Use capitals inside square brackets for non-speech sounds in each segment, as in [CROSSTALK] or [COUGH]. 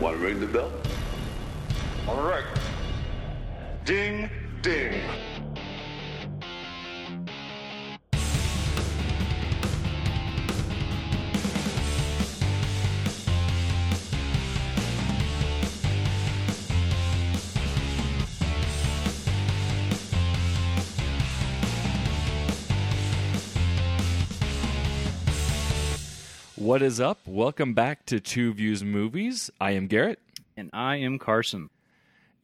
Want to ring the bell? All right. Ding, ding. What is up? Welcome back to Two Views Movies. I am Garrett, And I am Carson.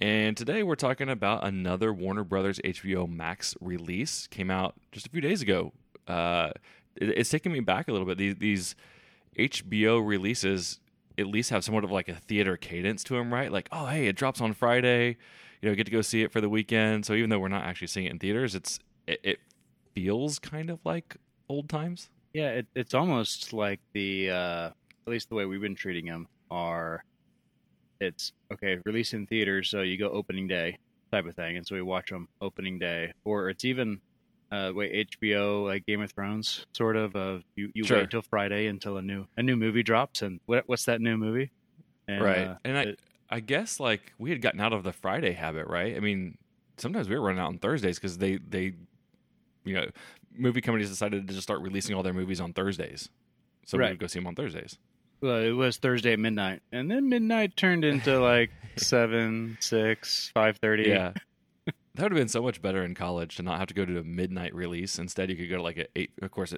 and today we're talking about another Warner Brothers HBO Max release. Came out just a few days ago. Uh, it- it's taking me back a little bit. These, these HBO releases at least have somewhat of like a theater cadence to them, right? Like, oh, hey, it drops on Friday. You know, get to go see it for the weekend. So even though we're not actually seeing it in theaters, it's it, it feels kind of like old times. Yeah, it, it's almost like the, uh, at least the way we've been treating them are, it's okay, release in theaters, so you go opening day type of thing, and so we watch them opening day, or it's even, uh, wait, HBO like Game of Thrones sort of. Uh, you you Sure. wait till Friday until a new a new movie drops, and what what's that new movie? And, right. uh, and I, it- I guess like we had gotten out of the Friday habit, right? I mean, sometimes we were running out on Thursdays because they they, you know, movie companies decided to just start releasing all their movies on Thursdays, so we would go see them on Thursdays. well, it was Thursday at midnight, and then midnight turned into like [LAUGHS] seven, six, five thirty. Yeah. That would have been so much better in college to not have to go to a midnight release. Instead, you could go to like a eight. Of course,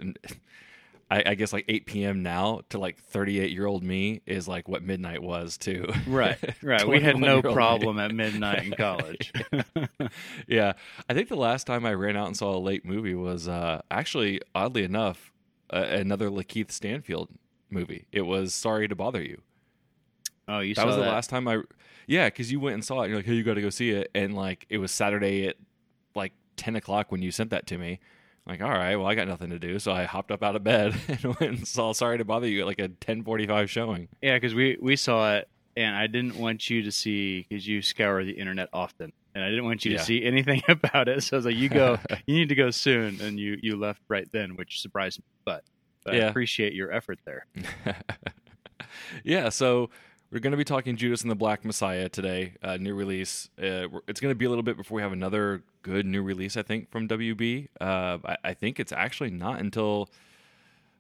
I, I guess like eight p.m. now to like thirty-eight-year-old me is like what midnight was to Right, [LAUGHS] right. We had no 21-year-old me. problem at midnight in college. [LAUGHS] yeah, I think the last time I ran out and saw a late movie was uh, actually, oddly enough, uh, another Lakeith Stanfield movie. It was Sorry to Bother You. oh, you that was the that? last time I, yeah, because you went and saw it. And you're like, hey, you got to go see it, and like it was Saturday at like ten o'clock when you sent that to me. Like, all right, well, I got nothing to do, so I hopped up out of bed [LAUGHS] and went and saw Sorry to Bother You at like a ten forty-five showing. Yeah, because we we saw it, and I didn't want you to see because you scour the internet often, and I didn't want you Yeah. to see anything [LAUGHS] about it. So I was like, you go, [LAUGHS] you need to go soon, and you you left right then, which surprised me, but. but I appreciate your effort there. yeah, so we're going to be talking Judas and the Black Messiah today, uh, new release. Uh, it's going to be a little bit before we have another good new release, I think, from WB. Uh, I, I think it's actually not until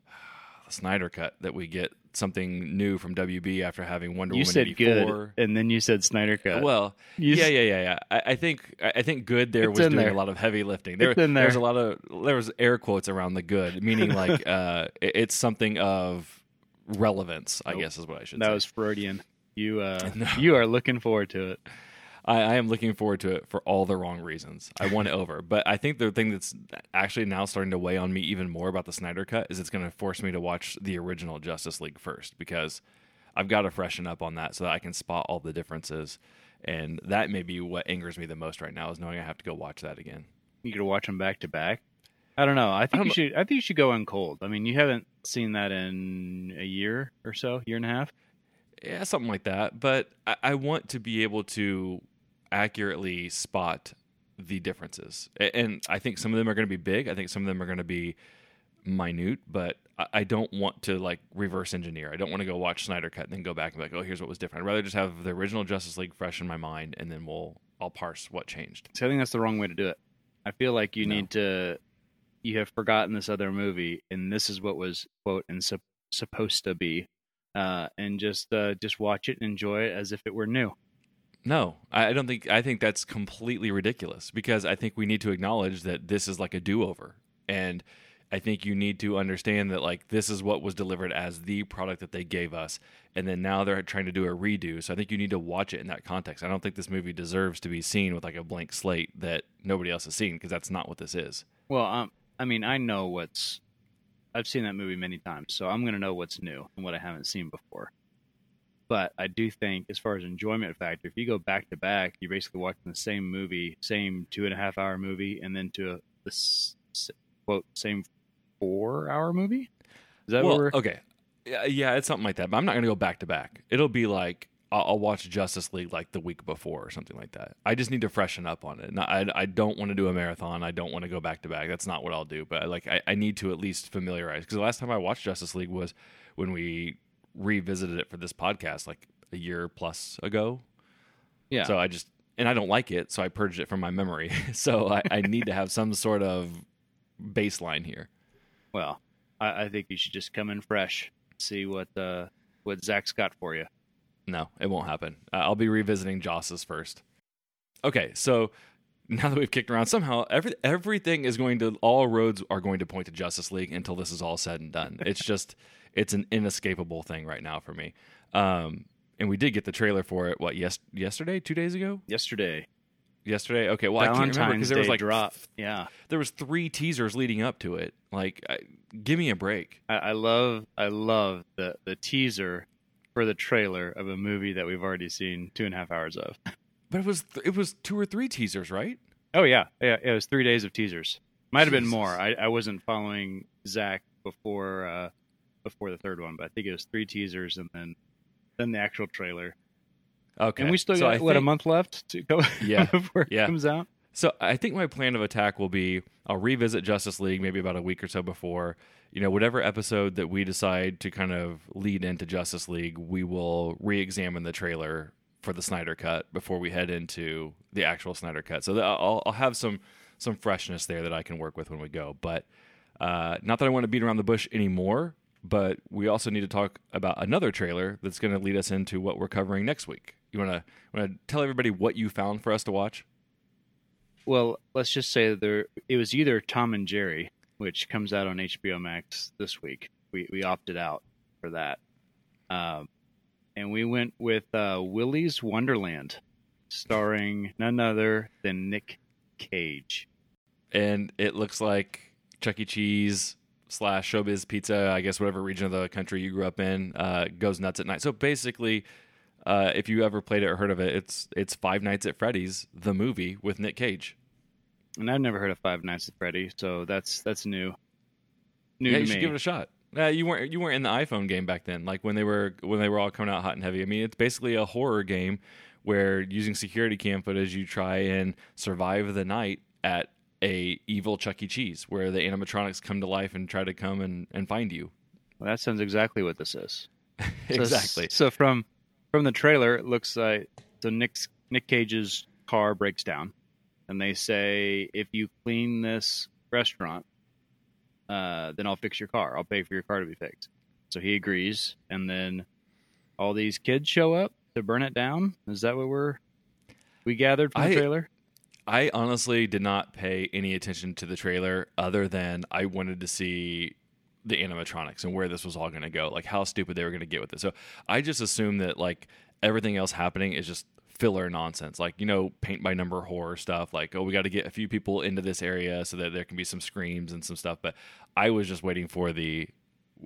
[SIGHS] the Snyder Cut that we get something new from WB after having Wonder you Woman said 84. good, and then you said Snyder Cut. Well, You yeah, yeah, yeah, yeah. I, I think I think good there was doing there. a lot of heavy lifting. There, It's in There's a lot of there was air quotes around the good, meaning like [LAUGHS] uh, it- it's something of relevance. I Nope. guess is what I should that say. That was Freudian. You uh, [LAUGHS] No. you are looking forward to it. I, I am looking forward to it for all the wrong reasons. I want it over, but I think the thing that's actually now starting to weigh on me even more about the Snyder Cut is it's going to force me to watch the original Justice League first because I've got to freshen up on that so that I can spot all the differences. And that may be what angers me the most right now is knowing I have to go watch that again. You could watch them back to back. I don't know. I think don't you should. I think you should go in cold. I mean, you haven't seen that in a year or so, year and a half. Yeah, something like that. But I, I want to be able to accurately spot the differences. And I think some of them are going to be big. I think some of them are going to be minute, but I- I don't want to like reverse engineer. I don't want to go watch Snyder Cut and then go back and be like, oh, here's what was different. I'd rather just have the original Justice League fresh in my mind and then we'll I'll parse what changed. So I think that's the wrong way to do it. I feel like you No. need to. You have forgotten this other movie, and this is what was quote and sup- supposed to be, uh, and just uh, just watch it and enjoy it as if it were new. No, I don't think I think that's completely ridiculous because I think we need to acknowledge that this is like a do-over. And I think you need to understand that like this is what was delivered as the product that they gave us and then now they're trying to do a redo. So I think you need to watch it in that context. I don't think this movie deserves to be seen with like a blank slate that nobody else has seen because that's not what this is. Well, um, I mean, I know what's. I've seen that movie many times, so I'm going to know what's new and what I haven't seen before. But I do think, as far as enjoyment factor, if you go back to back, you're basically watching the same movie, same two and a half hour movie, and then to a, the s- s- quote same four hour movie. Is that well, what we're? okay. Yeah, yeah, it's something like that. But I'm not going to go back to back. It'll be like I'll, I'll watch Justice League like the week before or something like that. I just need to freshen up on it. I, I don't want to do a marathon. I don't want to go back to back. That's not what I'll do. But I, like I, I need to at least familiarize because the last time I watched Justice League was when we revisited it for this podcast like a year plus ago. Yeah. So I just and I don't like it, so I purged it from my memory. [LAUGHS] so I, I need to have some sort of baseline here. well, I, I think you should just come in fresh, see what uh, what Zack's got for you. No, it won't happen. Uh, I'll be revisiting Joss's first. Okay, so now that we've kicked around, somehow every everything is going to all roads are going to point to Justice League until this is all said and done. It's [LAUGHS] just it's an inescapable thing right now for me. Um, and we did get the trailer for it. What yes yesterday, two days ago, Yesterday, yesterday. Okay, well I can't remember because Valentine's there was like drop. Yeah, there was three teasers leading up to it. Like, I, give me a break. I, I love I love the the teaser for the trailer of a movie that we've already seen two and a half hours of. But it was it was two or three teasers, right? Oh yeah, yeah. It was three days of teasers. Might have been more. I, I wasn't following Zack before uh, before the third one, but I think it was three teasers and then then the actual trailer. Okay, And we still So got I what a month left to go [LAUGHS] Yeah, before it yeah. comes out. So I think my plan of attack will be I'll revisit Justice League maybe about a week or so before. You know, whatever episode that we decide to kind of lead into Justice League, we will re-examine the trailer for the Snyder cut before we head into the actual Snyder cut. So I'll, I'll have some some freshness there that I can work with when we go. But uh, not that I want to beat around the bush anymore. But we also need to talk about another trailer that's going to lead us into what we're covering next week. You want to want to tell everybody what you found for us to watch? Well, let's just say there it was either Tom and Jerry, which comes out on HBO Max this week. We we opted out for that, um, and we went with uh, Wonderland, starring none other than Nick Cage. and it looks like Chuck E. Cheese slash Showbiz Pizza, I guess whatever region of the country you grew up in, uh, goes nuts at night. So basically, uh, if you ever played it or heard of it, it's it's Five Nights at Freddy's, the movie with Nick Cage. And I've never heard of Five Nights at Freddy, so that's that's new. New yeah, to you me. should give it a shot. Uh, you weren't you weren't in the iPhone game back then, like when they were when they were all coming out hot and heavy. I mean, it's basically a horror game where using security cam footage, you try and survive the night at a evil Chuck E. Cheese, where the animatronics come to life and try to come and, and find you. well, that sounds exactly what this is. [LAUGHS] So- exactly. So from from the trailer, it looks like so Nick's Nick Cage's car breaks down, and they say if you clean this restaurant, uh, then I'll fix your car. I'll pay for your car to be fixed. So he agrees, and then all these kids show up to burn it down. Is that what we're we gathered from the I- trailer? I honestly did not pay any attention to the trailer other than I wanted to see the animatronics and where this was all going to go, like how stupid they were going to get with it. So I just assumed that like everything else happening is just filler nonsense, like you know, paint by number horror stuff. Like oh, we got to get a few people into this area so that there can be some screams and some stuff. But I was just waiting for the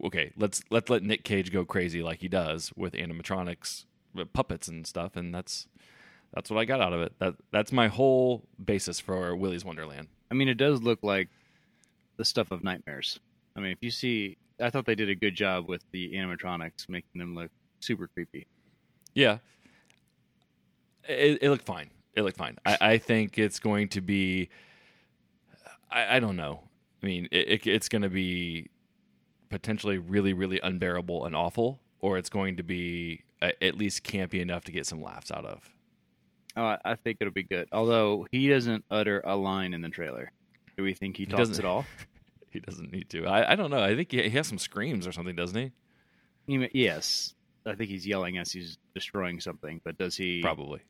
okay, let's let's let Nick Cage go crazy like he does with animatronics, with puppets and stuff, and that's that's what I got out of it. That that's my whole basis for Willy's Wonderland. I mean, it does look like the stuff of nightmares. I mean, if you see, I thought they did a good job with the animatronics, making them look super creepy. Yeah, it, it looked fine. It looked fine. I, I think it's going to be. I, I don't know. I mean, it, it, it's going to be potentially really, really unbearable and awful, or it's going to be uh, at least campy enough to get some laughs out of. Oh, I, think it'll be good. Although he doesn't utter a line in the trailer. Do we think he talks doesn't. at all? [LAUGHS] He doesn't need to. I, I don't know. I think he, he has some screams or something, doesn't he? He yes, I think he's yelling as he's destroying something. But does he? Probably.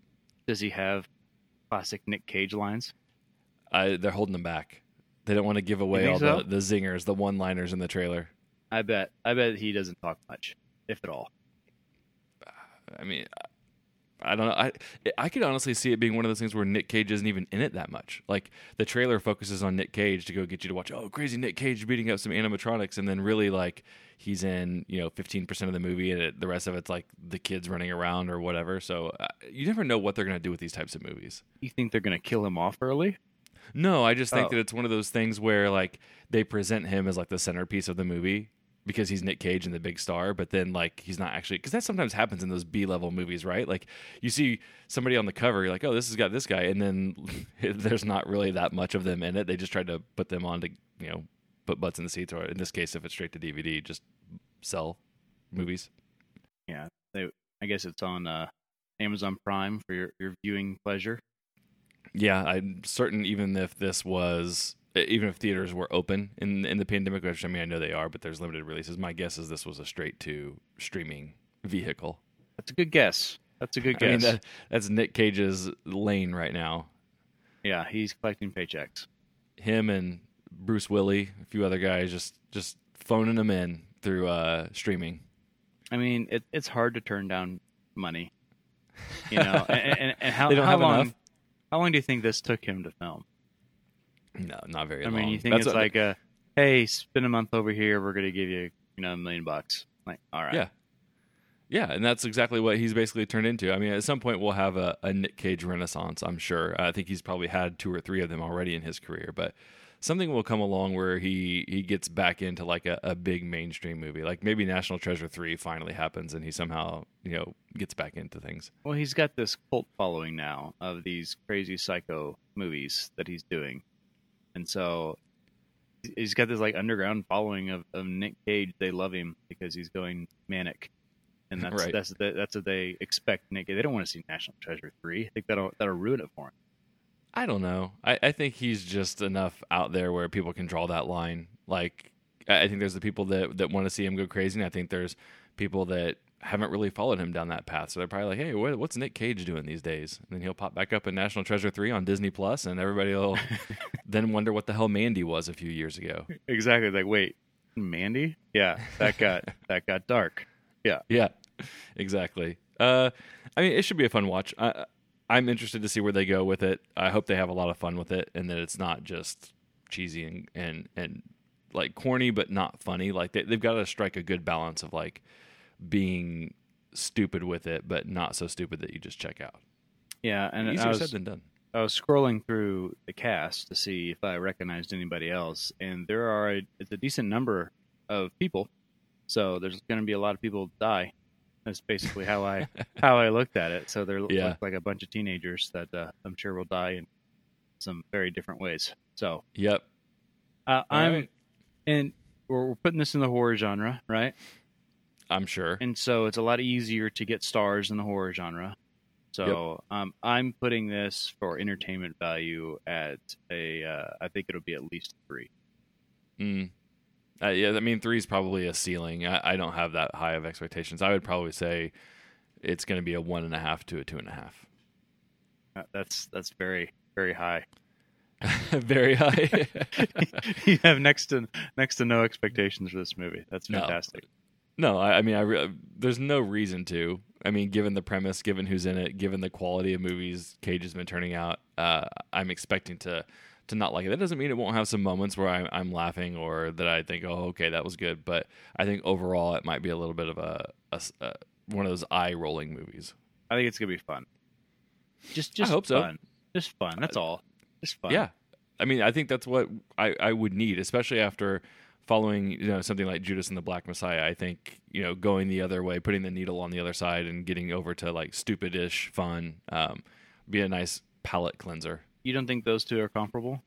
Does he have classic Nick Cage lines? I, they're holding them back. They don't want to give away all so? the, the zingers, the one liners in the trailer. I bet. I bet he doesn't talk much, if at all. I mean, I- don't know. I I could honestly see it being one of those things where Nick Cage isn't even in it that much. Like the trailer focuses on Nick Cage to go get you to watch. Oh, crazy Nick Cage beating up some animatronics, and then really like he's in you know fifteen percent of the movie, and it, the rest of it's like the kids running around or whatever. So uh, you never know what they're gonna do with these types of movies. You think they're gonna kill him off early? No, I just think Oh. that it's one of those things where like they present him as like the centerpiece of the movie because he's Nick Cage and the big star, but then like he's not actually because that sometimes happens in those B level movies, right? Like you see somebody on the cover, you're like, oh, this has got this guy, and then [LAUGHS] there's not really that much of them in it. They just tried to put them on to you know put butts in the seats, or in this case, if it's straight to DVD, just sell movies. Yeah. They. I guess it's on uh, Amazon Prime for your, your viewing pleasure. Yeah, I'm certain even if this was even if theaters were open in in the pandemic, which I mean I know they are, but there's limited releases. My guess is this was a straight to streaming vehicle. That's a good guess. That's a good guess. [LAUGHS] I mean that, that's Nick Cage's lane right now. yeah, he's collecting paychecks. Him and Bruce Willis, a few other guys, just just phoning them in through uh, streaming. I mean, it, it's hard to turn down money. You know, [LAUGHS] and, and, and how, how long? enough? How long do you think this took him to film? No, not very I long. mean, you think That's it's what- like a, hey, spend a month over here. We're going to give you, you know, a million bucks. Like, all right. Yeah. Yeah, and that's exactly what he's basically turned into. I mean, at some point we'll have a, a Nick Cage renaissance, I'm sure. I think he's probably had two or three of them already in his career, but something will come along where he he gets back into like a, a big mainstream movie. Like maybe National Treasure 3 finally happens and he somehow, you know, gets back into things. Well, he's got this cult following now of these crazy psycho movies that he's doing, and so he's got this like underground following of, of Nick Cage. They love him because he's going manic, and that's Right. that's the, that's what they expect Nick. They don't want to see National Treasure three. I think that'll that'll ruin it for him. I don't know. I, I think he's just enough out there where people can draw that line. Like, I think there's the people that, that want to see him go crazy, and I think there's people that haven't really followed him down that path. So they're probably like, hey, what, what's Nick Cage doing these days? And then he'll pop back up in National Treasure 3 on Disney Plus, and everybody will [LAUGHS] then wonder what the hell Mandy was a few years ago. Exactly. Like, wait, Mandy? Yeah, that got [LAUGHS] that got dark. Yeah. Yeah, exactly. Uh, I mean, it should be a fun watch. I, I'm interested to see where they go with it. I hope they have a lot of fun with it, and that it's not just cheesy and and, and like corny, but not funny. Like they, they've got to strike a good balance of like being stupid with it, but not so stupid that you just check out. Yeah, and I Easier was, said than done. I was scrolling through the cast to see if I recognized anybody else, and there are a, it's a decent number of people. So there's going to be a lot of people die. That's basically how I [LAUGHS] how I looked at it. So there Yeah. look like a bunch of teenagers that uh, I'm sure will die in some very different ways. So Yep. uh, I'm right. and we're, we're putting this in the horror genre, right? I'm sure. and so it's a lot easier to get stars in the horror genre. So um, I'm putting this for entertainment value at a, uh, I think it'll be at least three. Mm. Uh, yeah, I mean, three is probably a ceiling. I, I don't have that high of expectations. I would probably say it's going to be a one and a half to a two and a half. Uh, That's that's very very high. [LAUGHS] Very high. [LAUGHS] you have next to next to no expectations for this movie. That's fantastic. no, I, I mean, I re- there's no reason to. I mean, given the premise, given who's in it, given the quality of movies Cage has been turning out, uh, I'm expecting to to not like it. That doesn't mean it won't have some moments where I'm, I'm laughing or that I think, oh, okay, that was good. But I think overall, it might be a little bit of a uh, one of those eye rolling movies. I think it's gonna be fun. Just just hope so. fun. Just fun. That's all. Just fun. Yeah, I mean, I think that's what I, I would need, especially after following you know something like Judas and the Black Messiah. I think you know going the other way, putting the needle on the other side, and getting over to like stupidish fun, um, be a nice palate cleanser. You don't think those two are comparable?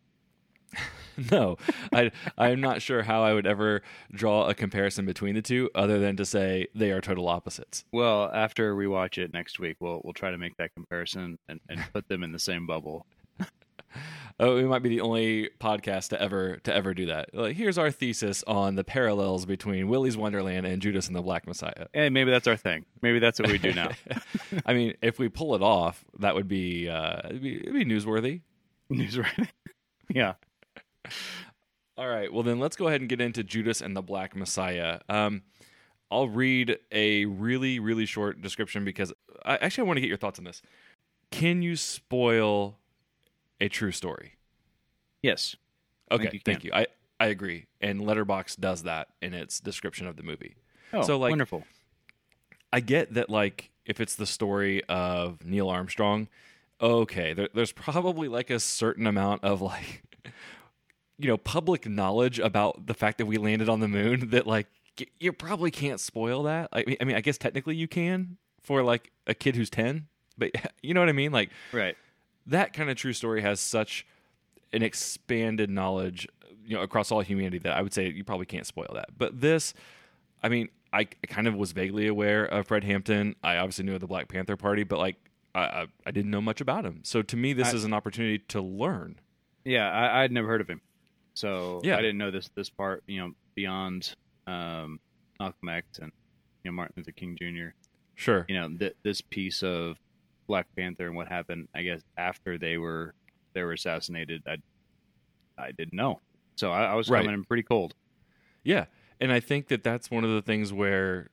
[LAUGHS] no, I I'm not sure how I would ever draw a comparison between the two, other than to say they are total opposites. Well, after we watch it next week, we'll we'll try to make that comparison and, and put them in the same bubble. [LAUGHS] Oh, we might be the only podcast to ever to ever do that. Like, here's our thesis on the parallels between Willy's Wonderland and Judas and the Black Messiah. And maybe that's our thing. Maybe that's what we do now. [LAUGHS] I mean, if we pull it off, that would be uh, it'd be, it'd be newsworthy. News right? [LAUGHS] yeah. All right, well then let's go ahead and get into Judas and the Black Messiah. Um, I'll read a really really short description because I, actually I want to get your thoughts on this. Can you spoil a true story? Yes. Okay, you thank you. I I agree, and Letterboxd does that in its description of the movie. Oh, So, like- wonderful. I get that, like, if it's the story of Neil Armstrong, okay, there, there's probably like a certain amount of like, [LAUGHS] you know, public knowledge about the fact that we landed on the moon [LAUGHS] that like you probably can't spoil that. I mean, I mean, I guess technically you can for like a kid who's ten, but [LAUGHS] you know what I mean, like Right. That kind of true story has such an expanded knowledge you know across all humanity that I would say you probably can't spoil that. But this I mean, I kind of was vaguely aware of Fred Hampton. I obviously knew of the Black Panther Party, but like I, I, didn't know much about him. So to me, this I- is an opportunity to learn. Yeah, I, I'd never heard of him, so Yeah. I didn't know this this part. You know, beyond um, Malcolm X and you know Martin Luther King Jr. Sure. You know, th- this piece of Black Panther and what happened. I guess after they were they were assassinated, I I didn't know, so I, I was Right. coming in pretty cold. Yeah, and I think that that's one of the things where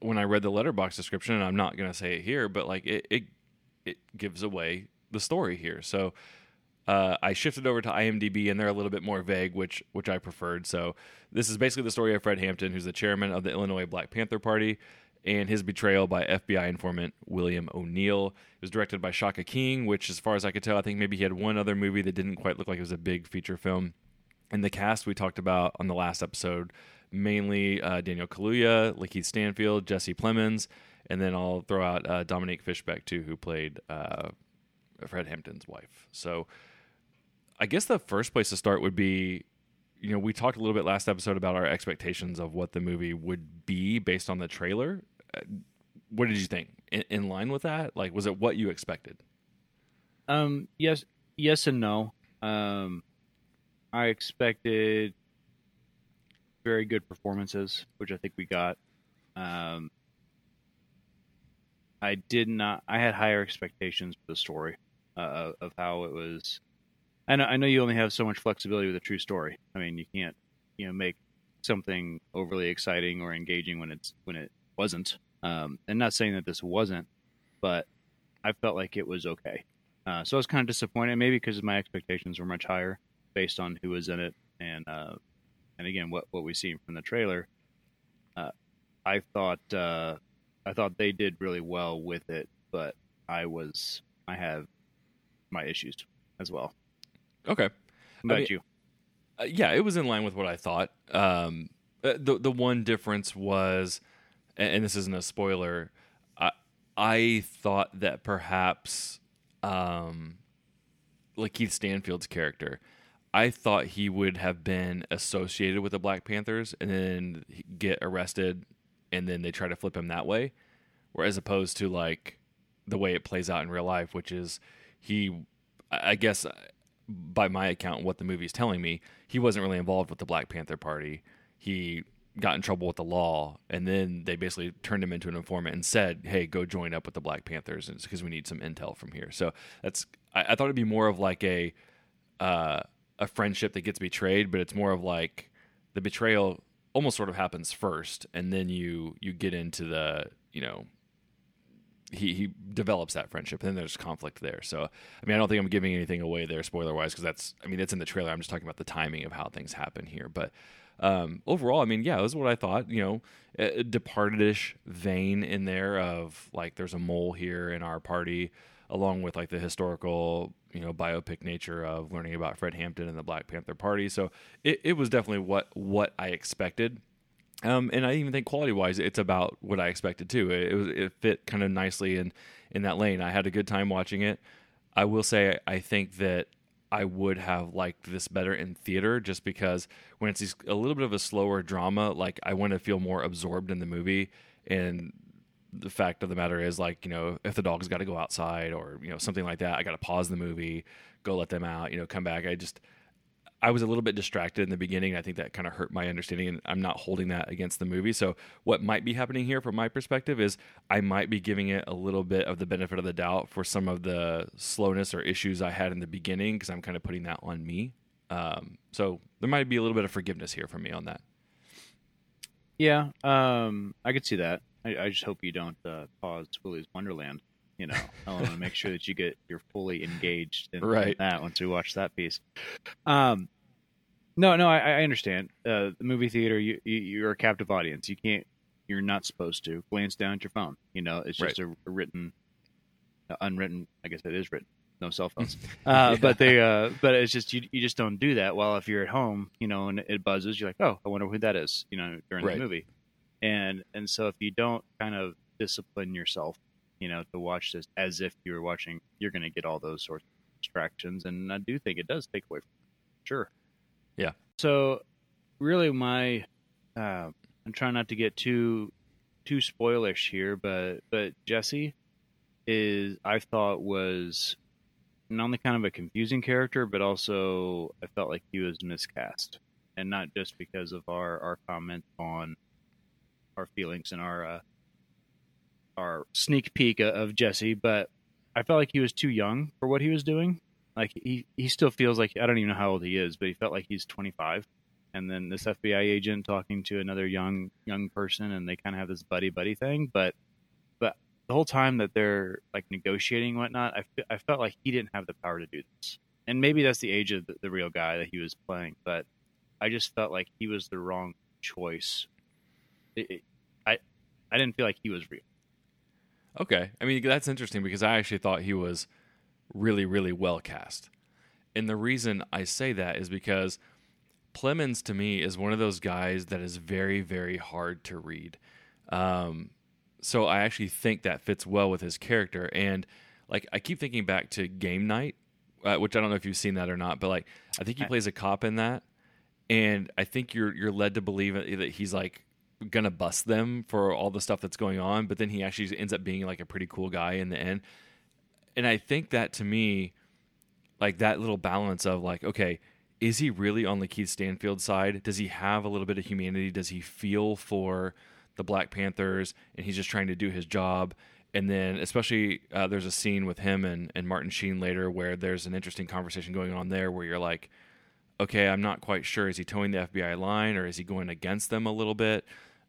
when I read the Letterboxd description, and I'm not going to say it here, but like it, it it gives away the story here. So uh, I shifted over to IMDb, and they're a little bit more vague, which which I preferred. So this is basically the story of Fred Hampton, who's the chairman of the Illinois Black Panther Party. And his betrayal by FBI informant William O'Neill. It was directed by Shaka King, which, as far as I could tell, I think maybe he had one other movie that didn't quite look like it was a big feature film. And the cast we talked about on the last episode, mainly uh, Daniel Kaluuya, Lakeith Stanfield, Jesse Plemons, and then I'll throw out uh, Dominique Fishback too, who played uh, Fred Hampton's wife. So I guess the first place to start would be, you know, we talked a little bit last episode about our expectations of what the movie would be based on the trailer. What did you think? In, in line with that, like, was it what you expected? Um, yes, yes and no. Um, I expected very good performances, which I think we got. Um, I did not. I had higher expectations for the story uh, of- of how it was. I know. I know you only have so much flexibility with a true story. I mean, you can't, you know, make something overly exciting or engaging when it's when it wasn't. Um, and not saying that this wasn't, but I felt like it was okay. Uh, so I was kind of disappointed, maybe because my expectations were much higher based on who was in it, and uh, and again what what we seen from the trailer. Uh, I thought uh, I thought they did really well with it, but I was I have my issues as well. Okay. How about mean- you? Uh, yeah, it was in line with what I thought. Um, uh, the the one difference was, and this isn't a spoiler. I I thought that perhaps, um, Lakeith Stanfield's character, I thought he would have been associated with the Black Panthers and then get arrested, and then they try to flip him that way, whereas opposed to like the way it plays out in real life, which is he, I guess by my account, what the movie's telling me, he wasn't really involved with the Black Panther Party. He got in trouble with the law, and then they basically turned him into an informant and said, "Hey, go join up with the Black Panthers, because we need some intel from here." So that's I, I thought it'd be more of like a uh, a friendship that gets betrayed, but it's more of like the betrayal almost sort of happens first, and then you you get into the you know he he develops that friendship, and then there's conflict there. So, I mean, I don't think I'm giving anything away there, spoiler wise, because that's I mean that's in the trailer. I'm just talking about the timing of how things happen here. But um, overall, I mean, yeah, it was what I thought. You know, a vein in there of like there's a mole here in our party, along with like the historical you know biopic nature of learning about Fred Hampton and the Black Panther Party. So it, it was definitely what what I expected. Um, and I even think quality wise, it's about what I expected too. It, it was it fit kind of nicely in in that lane. I had a good time watching it. I will say I think that I would have liked this better in theater, just because when it's a little bit of a slower drama, like I want to feel more absorbed in the movie. And the fact of the matter is, like you know, if the dog's got to go outside or you know something like that, I got to pause the movie, go let them out, you know, come back. I just I was a little bit distracted in the beginning. I think that kind of hurt my understanding, and I'm not holding that against the movie. So, what might be happening here from my perspective is I might be giving it a little bit of the benefit of the doubt for some of the slowness or issues I had in the beginning because I'm kind of putting that on me. Um, so, there might be a little bit of forgiveness here from me on that. Yeah, um, I could see that. I, I just hope you don't uh, pause Willy's Wonderland. You know, I want to make sure that you get you're fully engaged in, in that once we watch that piece. Um, no, no, I, I understand. Uh, the movie theater, you, you you're a captive audience. You can't, you're not supposed to glance down at your phone. You know, it's just a, a written, uh, unwritten. I guess it is written. No cell [LAUGHS] phones, uh, but they, uh, but it's just you, you just don't do that. While if you're at home, you know, and it buzzes, you're like, oh, I wonder who that is. You know, during Right. the movie, and and so if you don't kind of discipline yourself, you know, to watch this as if you were watching, you're going to get all those sorts of distractions, and I do think it does take away from sure. Yeah. So really, my uh, I'm trying not to get too too spoilish here, but but Jesse is I thought was not only kind of a confusing character, but also I felt like he was miscast, and not just because of our our comment on our feelings and our uh, our sneak peek of Jesse, but I felt like he was too young for what he was doing. Like he he still feels like I don't even know how old he is, but he felt like he's 25. And then this FBI agent talking to another young young person, and they kind of have this buddy buddy thing. But but the whole time that they're like negotiating whatnot, I, I felt like he didn't have the power to do this. And maybe that's the age of the, the real guy that he was playing, but I just felt like he was the wrong choice. It, it, I I didn't feel like he was real. Okay. I mean, that's interesting because I actually thought he was really, really well cast. And the reason I say that is because Plemons to me is one of those guys that is very, very hard to read. Um, so I actually think that fits well with his character. And like, I keep thinking back to Game Night, uh, which I don't know if you've seen that or not, but like, I think he plays a cop in that. And I think you're you're led to believe that he's like gonna bust them for all the stuff that's going on, but then he actually ends up being like a pretty cool guy in the end. And I think that to me, like that little balance of like, okay, is he really on the Keith Stanfield side? Does he have a little bit of humanity? Does he feel for the Black Panthers and he's just trying to do his job? And then, especially, uh, there's a scene with him and, and Martin Sheen later where there's an interesting conversation going on there where you're like, okay, I'm not quite sure. Is he toeing the FBI line or is he going against them a little bit?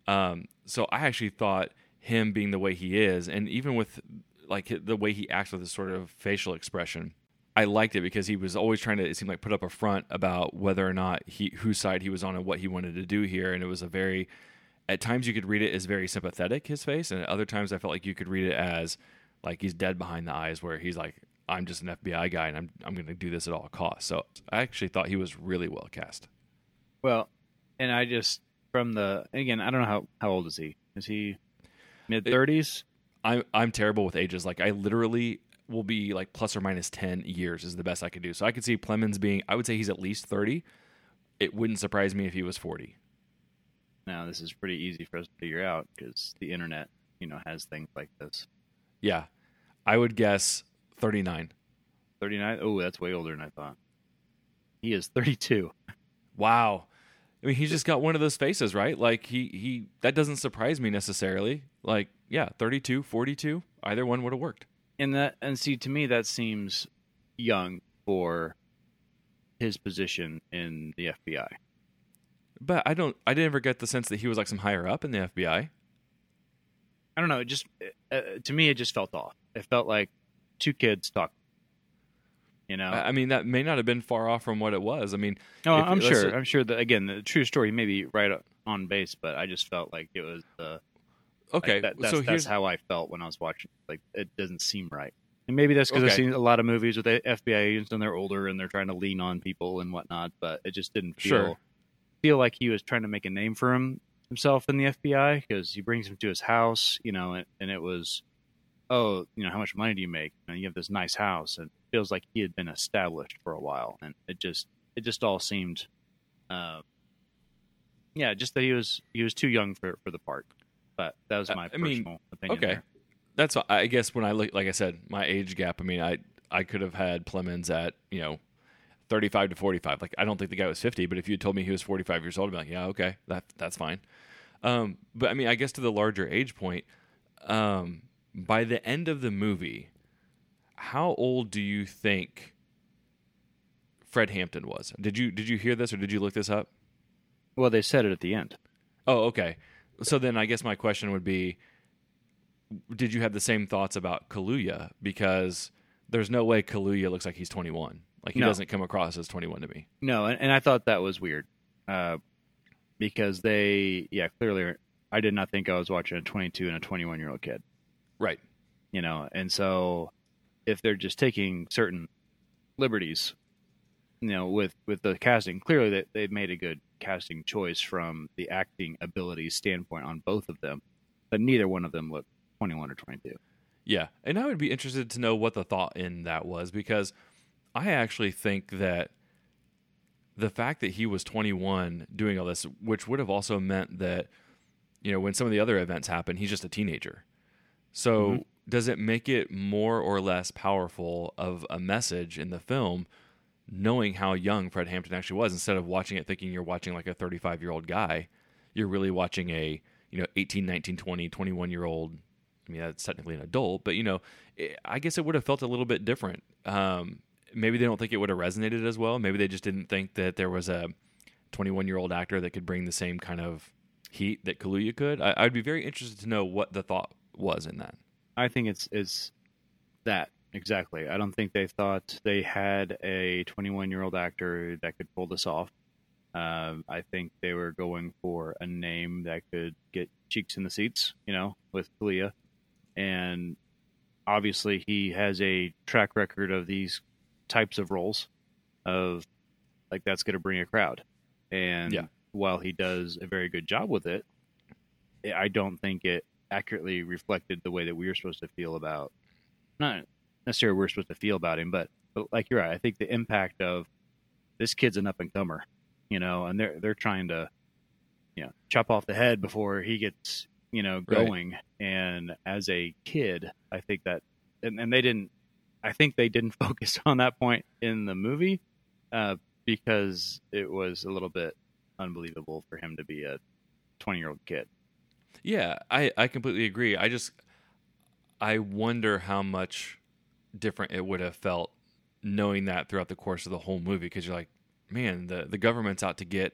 Um, so I actually thought him being the way he is, and even with like the way he acts with his sort of facial expression, I liked it because he was always trying to it seemed like put up a front about whether or not he whose side he was on and what he wanted to do here, and it was a very at times you could read it as very sympathetic his face, and at other times I felt like you could read it as like he's dead behind the eyes, where he's like I'm just an FBI guy and I'm I'm going to do this at all costs. So I actually thought he was really well cast. Well, and I just from the again, I don't know how how old is he? Is he mid thirties? I'm I'm terrible with ages. Like I literally will be like plus or minus ten years is the best I could do. So I could see Plemons being. I would say he's at least thirty. It wouldn't surprise me if he was forty. Now this is pretty easy for us to figure out because the internet, you know, has things like this. Yeah, I would guess thirty nine. Thirty nine. Oh, that's way older than I thought. He is thirty two. Wow. I mean, he's just got one of those faces, right? Like he he that doesn't surprise me necessarily. Like, yeah, 32, 42, either one would have worked. And that and see to me that seems young for his position in the FBI. But I don't I didn't ever get the sense that he was like some higher up in the FBI. I don't know, it just uh, to me it just felt off. It felt like two kids talking you know, I mean, that may not have been far off from what it was. I mean, no, if, I'm sure. I'm sure that again, the true story may be right on base, but I just felt like it was uh, the okay. Like that, that's, so that's how I felt when I was watching. Like it doesn't seem right, and maybe that's because okay. I've seen a lot of movies with FBI agents and they're older and they're trying to lean on people and whatnot. But it just didn't feel sure. feel like he was trying to make a name for him himself in the FBI because he brings him to his house, you know, and, and it was oh, you know, how much money do you make? And you have this nice house, and feels like he had been established for a while, and it just it just all seemed, uh, yeah, just that he was he was too young for for the part. But that was my I personal mean, opinion. Okay, there. that's I guess when I look, like I said, my age gap. I mean, I I could have had Plemons at you know. 35 to 45. Like, I don't think the guy was 50, but if you told me he was 45 years old, I'd be like, yeah, okay, that that's fine. Um, but I mean, I guess to the larger age point, um, by the end of the movie, how old do you think Fred Hampton was? Did you did you hear this or did you look this up? Well, they said it at the end. Oh, okay. So then I guess my question would be did you have the same thoughts about Kaluuya because there's no way Kaluuya looks like he's 21. Like he no. doesn't come across as 21 to me. No, and, and I thought that was weird. Uh, because they yeah, clearly I did not think I was watching a 22 and a 21 year old kid. Right. You know, and so if they're just taking certain liberties, you know, with with the casting, clearly that they've made a good casting choice from the acting ability standpoint on both of them, but neither one of them look 21 or 22. Yeah, and I would be interested to know what the thought in that was because I actually think that the fact that he was 21 doing all this, which would have also meant that you know, when some of the other events happen, he's just a teenager. So Mhm. Does it make it more or less powerful of a message in the film knowing how young Fred Hampton actually was instead of watching it thinking you're watching like a 35 year old guy, you're really watching a, you know, 18, 19, 20, 21 year old. I mean, that's technically an adult, but you know, it, I guess it would have felt a little bit different. Um, maybe they don't think it would have resonated as well. Maybe they just didn't think that there was a 21 year old actor that could bring the same kind of heat that Kaluuya could. I, I'd be very interested to know what the thought was in that. I think it's it's that exactly. I don't think they thought they had a 21 year old actor that could pull this off. Um, I think they were going for a name that could get cheeks in the seats, you know, with Kaluuya, and obviously he has a track record of these types of roles, of like that's going to bring a crowd, and Yeah. while he does a very good job with it, I don't think it accurately reflected the way that we were supposed to feel about not necessarily we're supposed to feel about him, but, but like you're right, I think the impact of this kid's an up and comer, you know, and they're they're trying to you know chop off the head before he gets you know Right. going. And as a kid, I think that and, and they didn't I think they didn't [LAUGHS] focus on that point in the movie uh, because it was a little bit unbelievable for him to be a 20 year old kid. Yeah, I, I completely agree. I just I wonder how much different it would have felt knowing that throughout the course of the whole movie because you're like, man, the the government's out to get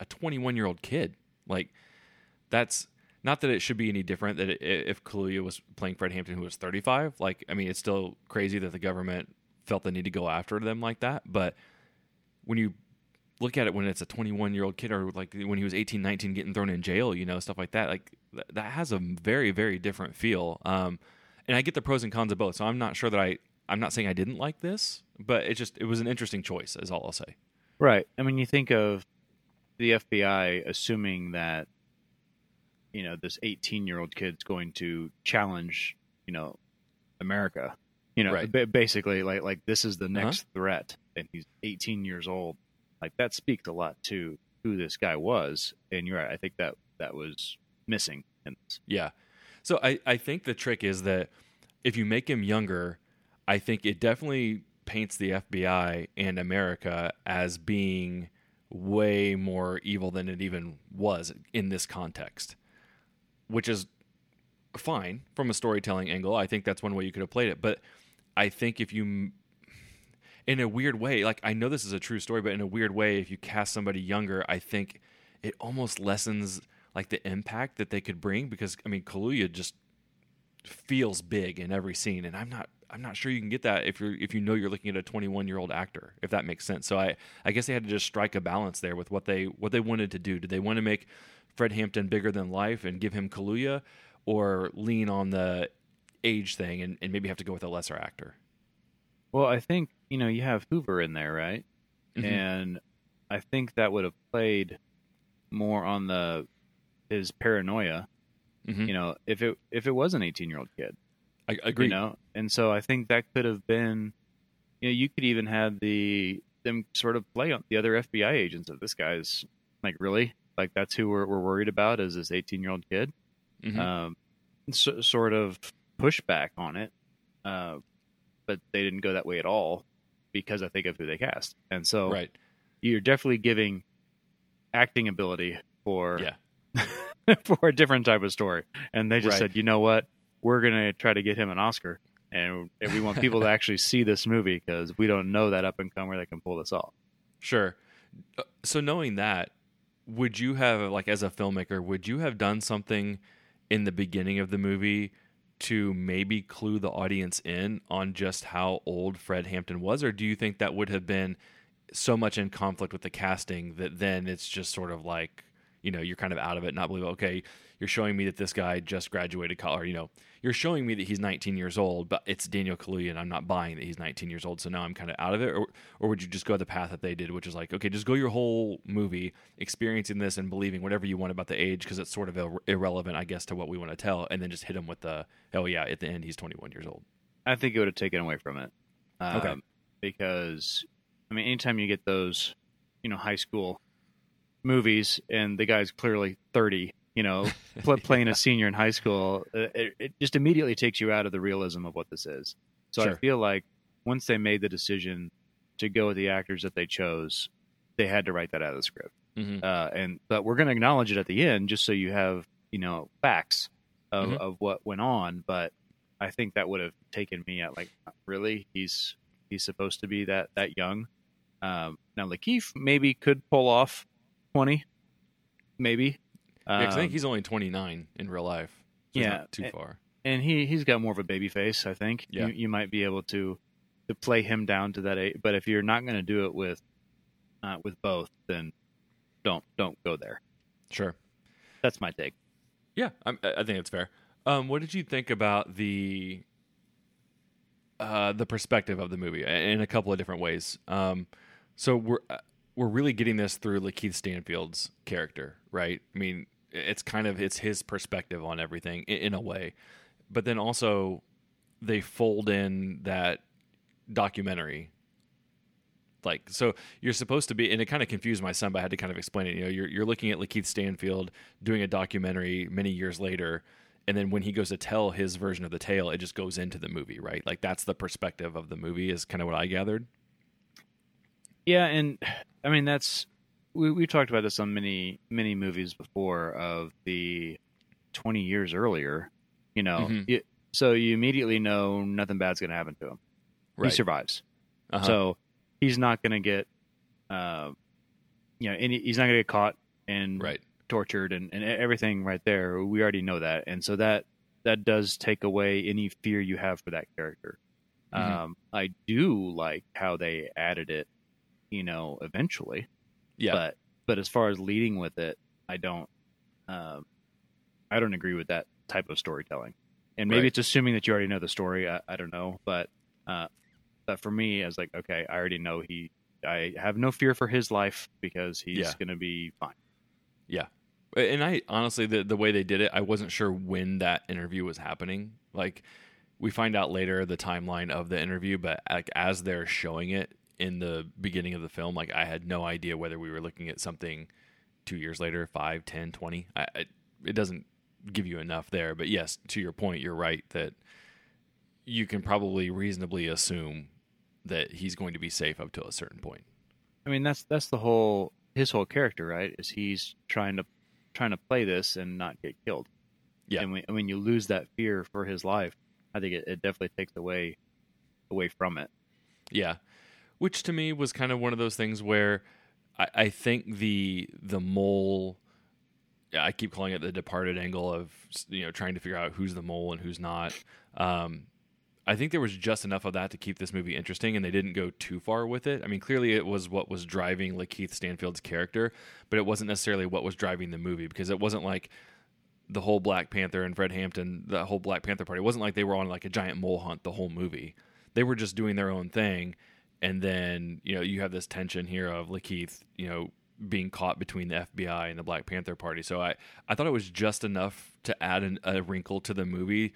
a 21 year old kid. Like that's not that it should be any different that it, if Kaluuya was playing Fred Hampton who was 35. Like I mean, it's still crazy that the government felt the need to go after them like that, but when you look at it when it's a 21 year old kid or like when he was 18 19 getting thrown in jail you know stuff like that like th- that has a very very different feel um and i get the pros and cons of both so i'm not sure that i i'm not saying i didn't like this but it just it was an interesting choice is all i'll say Right. I mean, you think of the FBI assuming that you know this 18 year old kid's going to challenge you know America. You know, Right. ba- basically, like like this is the next threat, and he's 18 years old. Like that speaks a lot to who this guy was. And you're right. I think that that was missing. Yeah. So I, I think the trick is that if you make him younger, I think it definitely paints the FBI and America as being way more evil than it even was in this context, which is fine from a storytelling angle. I think that's one way you could have played it. But I think if you, in a weird way, like I know this is a true story, but in a weird way, if you cast somebody younger, I think it almost lessens like the impact that they could bring because I mean Kaluuya just feels big in every scene and I'm not I'm not sure you can get that if you're if you know you're looking at a 21 year old actor if that makes sense. So I I guess they had to just strike a balance there with what they what they wanted to do. Did they want to make Fred Hampton bigger than life and give him Kaluuya or lean on the age thing and, and maybe have to go with a lesser actor? Well, I think you know you have Hoover in there, right? Mhm. And I think that would have played more on the his paranoia. Mhm. You know, if it if it was an 18 year old kid, I agree. you know, and so I think that could have been, you know, you could even have the them sort of play on the other FBI agents of this guy's like really like that's who we're, we're worried about is this 18 year old kid. Mhm. Um, so, sort of pushback on it, uh, but they didn't go that way at all because I think of who they cast, and so right. you're definitely giving acting ability for Yeah. [LAUGHS] for a different type of story. And they just Right. said, you know what, we're gonna try to get him an Oscar, and, and we want people to [LAUGHS] actually see this movie because we don't know that up and comer that can pull this off. Sure. Uh, So knowing that, would you have like as a filmmaker, would you have done something in the beginning of the movie to maybe clue the audience in on just how old Fred Hampton was or do you think that would have been so much in conflict with the casting that then it's just sort of like you know you're kind of out of it not believe okay you're showing me that this guy just graduated college or, you know you're showing me that he's 19 years old but it's Daniel Kaluuya and I'm not buying that he's 19 years old so now I'm kind of out of it or or would you just go the path that they did which is like okay just go your whole movie experiencing this and believing whatever you want about the age because it's sort of ir- irrelevant I guess to what we want to tell and then just hit him with the oh yeah at the end he's 21 years old I think it would have taken away from it. Um, Okay. Because, I mean, anytime you get those, you know, high school movies and the guy's clearly 30, you know, [LAUGHS] pl- playing a senior in high school, uh, it, it just immediately takes you out of the realism of what this is. So I feel like once they made the decision to go with the actors that they chose, they had to write that out of the script. Mhm. Uh, and but we're going to acknowledge it at the end, just so you have you know facts of, Mhm. of what went on. But I think that would have taken me at like, really, he's he's supposed to be that that young. Um, now Lakeith maybe could pull off twenty, maybe. Yeah, 'cause I think Um, he's only 29 in real life. So yeah, not too and- far. and he he's got more of a baby face. I think Yeah. you, you might be able to to play him down to that age. But if you're not going to do it with uh, with both, then don't don't go there. Sure. That's my take. Yeah, I'm, I I think it's fair. Um, what did you think about the uh, the perspective of the movie in a couple of different ways? Um, so we're uh, we're really getting this through Lakeith Stanfield's character, right? I mean, it's kind of it's his perspective on everything in, in a way, but then also they fold in that documentary. Like so you're supposed to be and it kind of confused my son but i had to kind of explain it. You know you're, you're looking at lakeith stanfield doing a documentary many years later and then when he goes to tell his version of the tale it just goes into the movie right? Like that's the perspective of the movie is kind of what i gathered. Yeah, and I mean that's we we talked about this on many many movies before of the twenty years earlier. You know, Mhm. you- so you immediately know nothing bad's going to happen to him. He survives. Uh-huh. So he's not going to get, uh, you know, any, he's not going to get caught and right tortured and, and everything right there. We already know that, and so that that does take away any fear you have for that character. Mhm. Um, I do like how they added it, you know, eventually. Yeah But but as far as leading with it, I don't, um, I don't agree with that type of storytelling. And maybe Right. it's assuming that you already know the story. I, I don't know, but uh, but for me, I was like, okay, I already know he. I have no fear for his life because he's Yeah. going to be fine. Yeah, and i honestly the, the way they did it i wasn't sure when that interview was happening like we find out later the timeline of the interview but like as they're showing it in the beginning of the film like i had no idea whether we were looking at something two years later five ten twenty I, I, it doesn't give you enough there but yes to your point you're right that you can probably reasonably assume that he's going to be safe up to a certain point I mean, that's that's the whole his whole character, right? Is he's trying to trying to play this and not get killed. Yeah. And when, when you lose that fear for his life, I think it, it definitely takes away away from it. Yeah, which to me was kind of one of those things where I, I think the the mole. I keep calling it the departed angle of you know trying to figure out who's the mole and who's not. Um, I think there was just enough of that to keep this movie interesting, and they didn't go too far with it. I mean, clearly it was what was driving Lakeith Stanfield's character, but it wasn't necessarily what was driving the movie because it wasn't like the whole Black Panther and Fred Hampton, the whole Black Panther party. It wasn't like they were on like a giant mole hunt the whole movie. They were just doing their own thing, and then you know you have this tension here of Lakeith, you know, being caught between the FBI and the Black Panther party. So I I thought it was just enough to add an, a wrinkle to the movie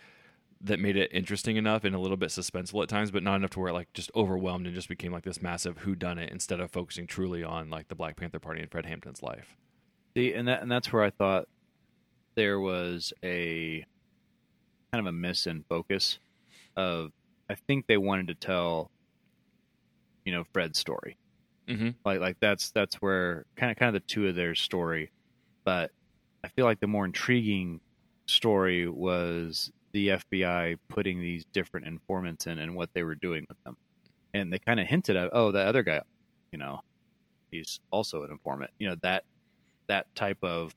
that made it interesting enough and a little bit suspenseful at times, but not enough to where it like just overwhelmed and just became like this massive who done it instead of focusing truly on like the Black Panther party and Fred Hampton's life. See, and that and that's where I thought there was a kind of a miss in focus of I think they wanted to tell you know Fred's story. Mm-hmm. Like like that's that's where kind of kind of the two of their story, but I feel like the more intriguing story was the FBI putting these different informants in and what they were doing with them. And they kind of hinted at, oh, that other guy, you know, he's also an informant. You know, that that type of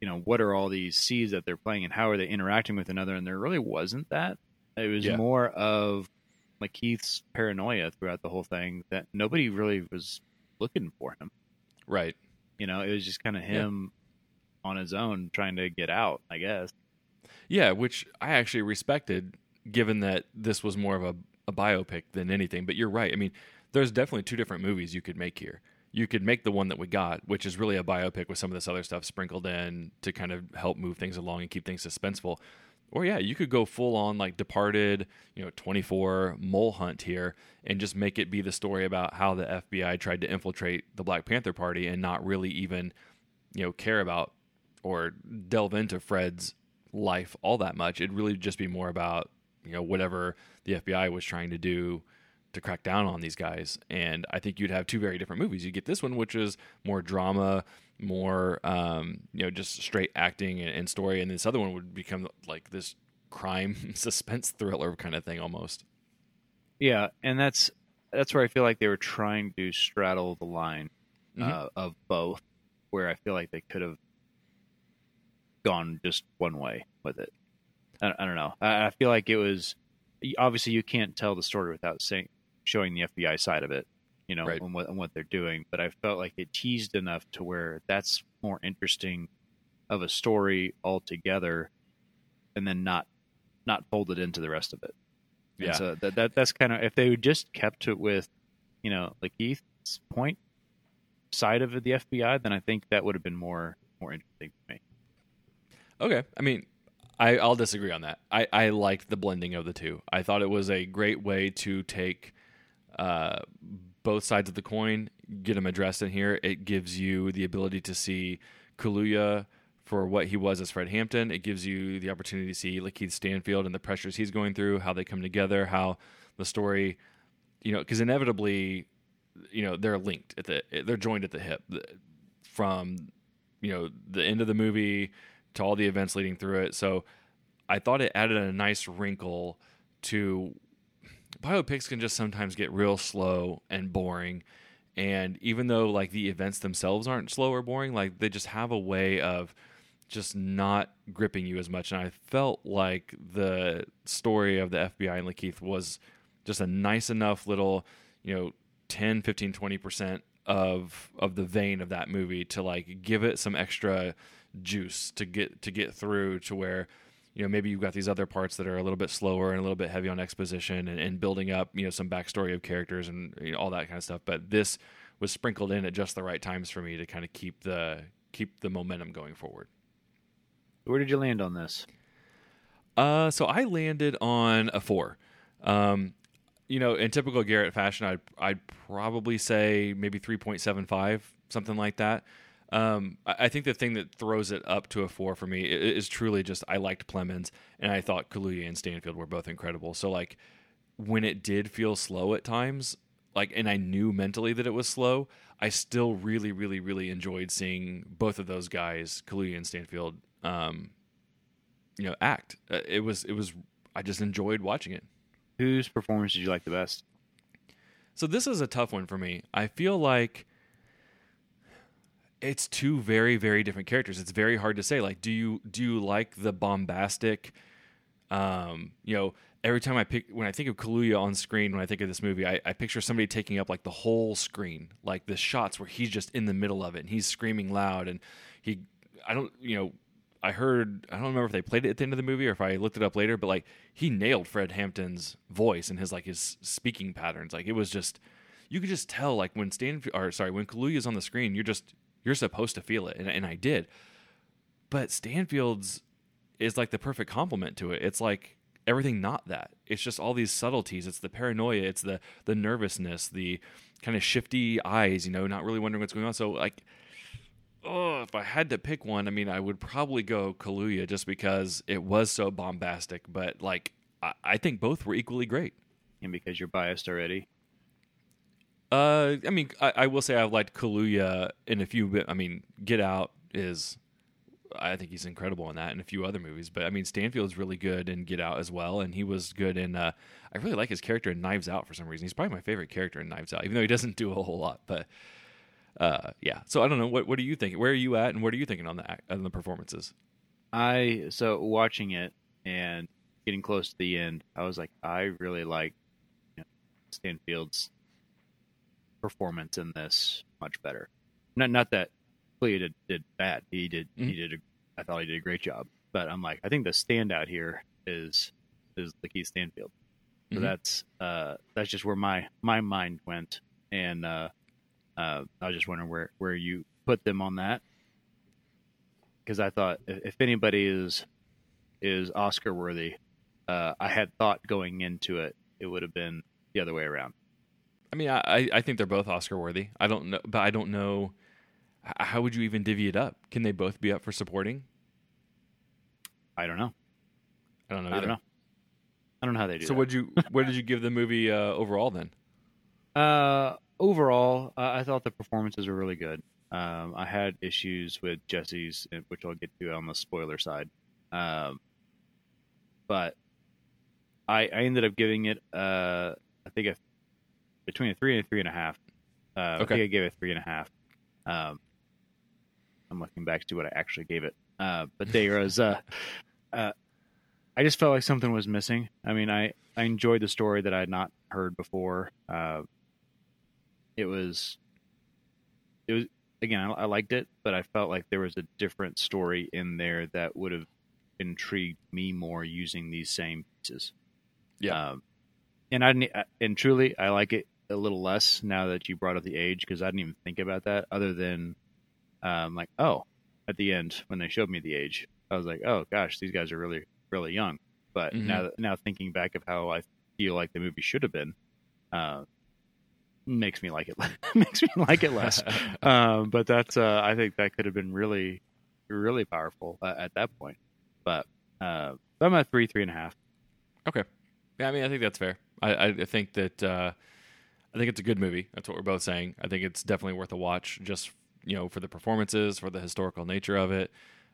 you know, what are all these seeds that they're playing and how are they interacting with another? And there really wasn't that. It was Yeah. more of like Keith's paranoia throughout the whole thing that nobody really was looking for him. Right. You know, it was just kind of him on his own trying to get out, I guess. Yeah, which I actually respected, given that this was more of a, a biopic than anything. But you're right. I mean, there's definitely two different movies you could make here. You could make the one that we got, which is really a biopic with some of this other stuff sprinkled in to kind of help move things along and keep things suspenseful. Or yeah, you could go full on like Departed, you know, 24 Mole Hunt here and just make it be the story about how the FBI tried to infiltrate the Black Panther Party and not really even, you know, care about or delve into Fred's life all that much. It'd really just be more about you know whatever the FBI was trying to do to crack down on these guys. And I think you'd have two very different movies. You get this one, which is more drama, more um, you know just straight acting and, and story, and this other one would become like this crime [LAUGHS] suspense thriller kind of thing almost. Yeah, and that's that's where I feel like they were trying to straddle the line Mhm. uh, of both, where I feel like they could have gone just one way with it. I, I don't know. I, I feel like it was obviously you can't tell the story without saying showing the FBI side of it, you know, Right. and what and what they're doing. But I felt like it teased enough to where that's more interesting of a story altogether, and then not not folded into the rest of it. And Yeah. so that, that that's kind of if they would just kept it with, you know, like Keith's point side of the FBI, then I think that would have been more more interesting to me. Okay. I mean, I, I'll disagree on that. I, I liked the blending of the two. I thought it was a great way to take uh, both sides of the coin, get them addressed in here. It gives you the ability to see Kaluuya for what he was as Fred Hampton. It gives you the opportunity to see Lakeith Stanfield and the pressures he's going through, how they come together, how the story, you know, because inevitably, you know, they're linked at the, they're joined at the hip from, you know, the end of the movie to all the events leading through it. So I thought it added a nice wrinkle to biopics can just sometimes get real slow and boring. And even though like the events themselves aren't slow or boring, like they just have a way of just not gripping you as much. And I felt like the story of the FBI and Lakeith was just a nice enough little, you know, 10, 15, 20% of of the vein of that movie to like give it some extra juice to get to get through to where you know maybe you've got these other parts that are a little bit slower and a little bit heavy on exposition and, and building up you know some backstory of characters and you know, all that kind of stuff. But this was sprinkled in at just the right times for me to kind of keep the keep the momentum going forward. Where did you land on this? uh so i landed on a four. Um you know in typical garrett fashion i'd i'd probably say maybe 3.75 something like that um, I think the thing that throws it up to a four for me is truly just I liked Plemons and I thought Kaluuya and Stanfield were both incredible. So like when it did feel slow at times, like and I knew mentally that it was slow, I still really, really, really enjoyed seeing both of those guys, Kaluuya and Stanfield, um, you know, act. Uh, It was it was I just enjoyed watching it. Whose performance did you like the best? So this is a tough one for me. I feel like it's two very very different characters. It's very hard to say like do you do you like the bombastic um you know every time I pick when I think of Kaluuya on screen when I think of this movie I, I picture somebody taking up like the whole screen like the shots where he's just in the middle of it and he's screaming loud and he I don't you know I heard I don't remember if they played it at the end of the movie or if I looked it up later but like he nailed Fred Hampton's voice and his like his speaking patterns like it was just you could just tell like when Stan or sorry when Kaluuya's on the screen you're just you're supposed to feel it and, and I did. But Stanfield's is like the perfect complement to it. It's like everything not that. It's just all these subtleties. It's the paranoia. It's the the nervousness the kind of shifty eyes you know not really wondering what's going on. So like oh if I had to pick one I mean I would probably go Kaluuya just because it was so bombastic but like I, I think both were equally great. And because you're biased already. Uh, I mean, I, I will say I've liked Kaluuya in a few. I mean, Get Out is, I think he's incredible in that, and a few other movies. But I mean, Stanfield's really good in Get Out as well, and he was good in. Uh, I really like his character in Knives Out for some reason. He's probably my favorite character in Knives Out, even though he doesn't do a whole lot. But uh, yeah. So I don't know. What What are you thinking? Where are you at, and what are you thinking on the on the performances? I so watching it and getting close to the end, I was like, I really like you know, Stanfield's performance in this much better. Not not that Clea did, did bad. He did he Mhm. did a, I thought he did a great job. But I'm like, I think the standout here is is Lakeith Stanfield. So Mhm. that's uh that's just where my my mind went, and uh, uh, I was just wondering where where you put them on that because I thought if, if anybody is is Oscar worthy, uh, I had thought going into it it would have been the other way around. I mean, I I think they're both Oscar worthy. I don't know, but I don't know. How would you even divvy it up? Can they both be up for supporting? I don't know. I don't know. I don't know. I don't know how they do. So would you? What did you give the movie uh, overall then? Uh, overall, uh, I thought the performances were really good. Um, I had issues with Jesse's, uh, which I'll get to on the spoiler side. Um, but I, I ended up giving it, uh, I think, a, between a three and a three and a half. Uh, I Okay. think I gave it a three and a half. Um, I'm looking back to what I actually gave it. Uh, but there was, uh, [LAUGHS] uh, I just felt like something was missing. I mean, I, I enjoyed the story that I had not heard before. Uh, it was, it was again, I, I liked it, but I felt like there was a different story in there that would have intrigued me more using these same pieces. Yeah. Um, and I and truly, I like it a little less now that you brought up the age because I didn't even think about that other than, um, like, oh, at the end when they showed me the age, I was like, oh gosh, these guys are really, really young. But Mhm. now, now thinking back of how I feel like the movie should have been, uh, makes me like it. [LAUGHS] makes me like it less. [LAUGHS] um, but that's, uh, I think that could have been really, really powerful uh, at that point. But uh, I'm at three, three and a half. Okay. Yeah, I mean, I think that's fair. I, I think that uh, I think it's a good movie. That's what we're both saying. I think it's definitely worth a watch, just you know, for the performances, for the historical nature of it.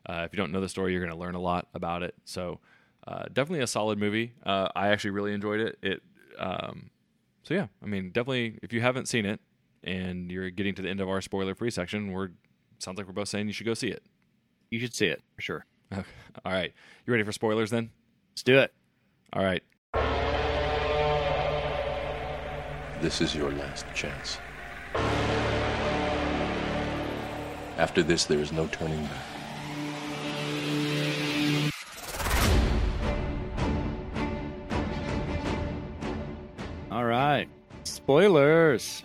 Uh, if you don't know the story, you're going to learn a lot about it. So, uh, definitely a solid movie. Uh, I actually really enjoyed it. It. Um, so yeah, I mean, definitely. If you haven't seen it and you're getting to the end of our spoiler-free section, we're sounds like we're both saying you should go see it. You should see it for sure. Okay. [LAUGHS] All right, you ready for spoilers then? Let's do it. All right. This is your last chance. After this, there is no turning back. All right. Spoilers.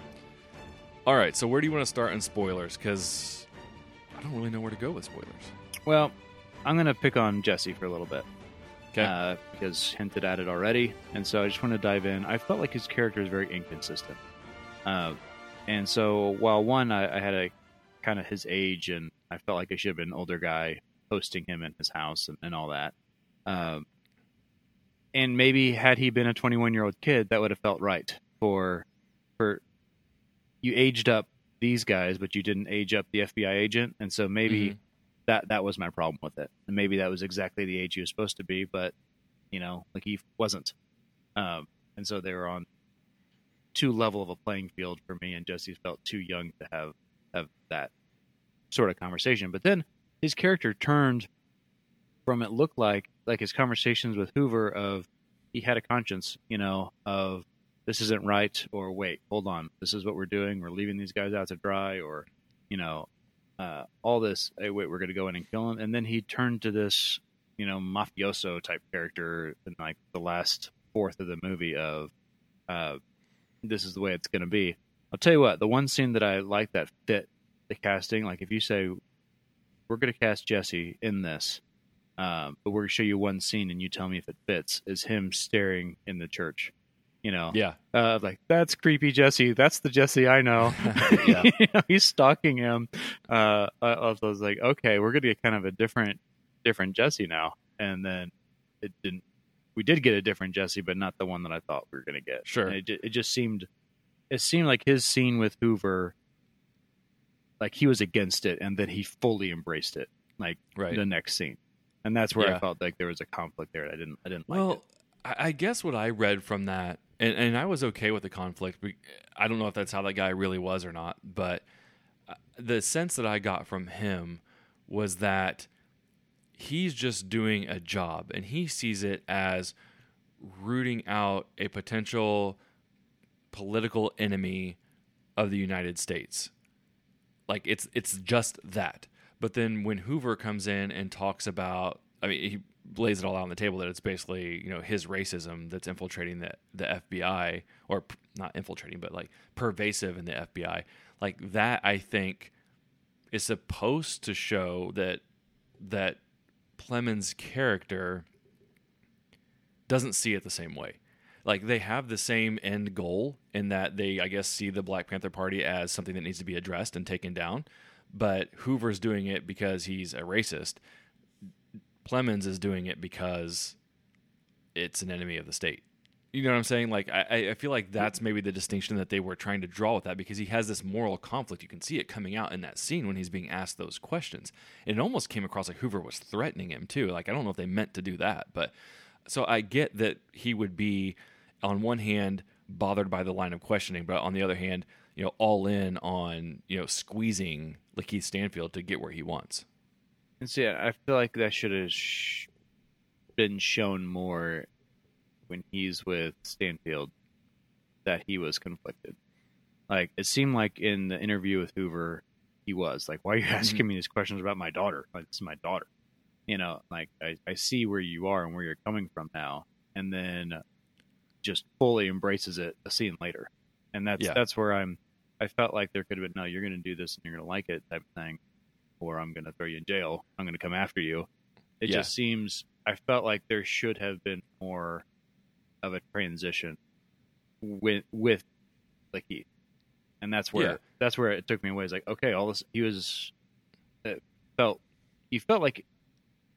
All right, so where do you want to start in spoilers? Because I don't really know where to go with spoilers. Well, I'm going to pick on Jesse for a little bit. Okay. Uh, because hinted at it already. And so I just want to dive in. I felt like his character is very inconsistent. Uh, and so while one, I, I had a kind of his age and I felt like I should have been an older guy hosting him in his house and, and all that. Um, and maybe had he been a 21 year old kid, that would have felt right for, for you aged up these guys, but you didn't age up the FBI agent. And so maybe Mhm. That that was my problem with it. And maybe that was exactly the age he was supposed to be, but you know, like he wasn't. Um, and so they were on too level of a playing field for me, and Jesse felt too young to have have that sort of conversation. But then his character turned from it looked like like his conversations with Hoover of he had a conscience, you know, of this isn't right, or wait, hold on, this is what we're doing. We're leaving these guys out to dry, or you know, uh, all this. Hey, wait, we're going to go in and kill him, and then he turned to this, you know, mafioso type character in like the last fourth of the movie of, uh, this is the way it's going to be. I'll tell you what, the one scene that I like that fit the casting, like if you say we're going to cast Jesse in this, um, but we're going to show you one scene and you tell me if it fits, is him staring in the church. You know, Yeah. uh, like that's creepy Jesse. That's the Jesse I know. [LAUGHS] [LAUGHS] Yeah. You know, he's stalking him. Uh, I, was like, okay, we're gonna get kind of a different, different Jesse now. And then it didn't. We did get a different Jesse, but not the one that I thought we were gonna get. Sure. It, it just seemed, it seemed like his scene with Hoover, like he was against it, and then he fully embraced it. Like Right. the next scene, and that's where Yeah. I felt like there was a conflict there. I didn't. I didn't like Well, it. I I guess what I read from that, and, and I was okay with the conflict. I don't know if that's how that guy really was or not, but uh, the sense that I got from him was that he's just doing a job and he sees it as rooting out a potential political enemy of the United States. Like it's it's just that. But then when Hoover comes in and talks about I mean he lays it all out on the table that it's basically, you know, his racism that's infiltrating the the FBI or p- not infiltrating but like pervasive in the FBI. Like that I think is supposed to show that that Plemons' character doesn't see it the same way. Like they have the same end goal in that they, I guess, see the Black Panther Party as something that needs to be addressed and taken down. but Hoover's doing it because he's a racist. Plemons is doing it because it's an enemy of the state. You know what I'm saying? Like I, I feel like that's maybe the distinction that they were trying to draw with that because he has this moral conflict. You can see it coming out in that scene when he's being asked those questions. And it almost came across like Hoover was threatening him too. Like I don't know if they meant to do that, but so I get that he would be on one hand bothered by the line of questioning, but on the other hand, you know, all in on you know squeezing Lakeith Stanfield to get where he wants. And so yeah, I feel like that should have sh- been shown more when he's with Stanfield that he was conflicted. Like it seemed like in the interview with Hoover, he was like, "Why are you [LAUGHS] asking Mm-hmm. me these questions about my daughter? Like this is my daughter." You know, like I, I see where you are and where you're coming from now, and then just fully embraces it a scene later, and that's Yeah. that's where I'm. I felt like there could have been no, you're going to do this and you're going to like it type of thing, or I'm going to throw you in jail. I'm going to come after you. It Yeah. just seems. I felt like there should have been more of a transition with with Lakeith, and that's where Yeah. that's where it took me away. It's like okay, all this he was it felt he felt like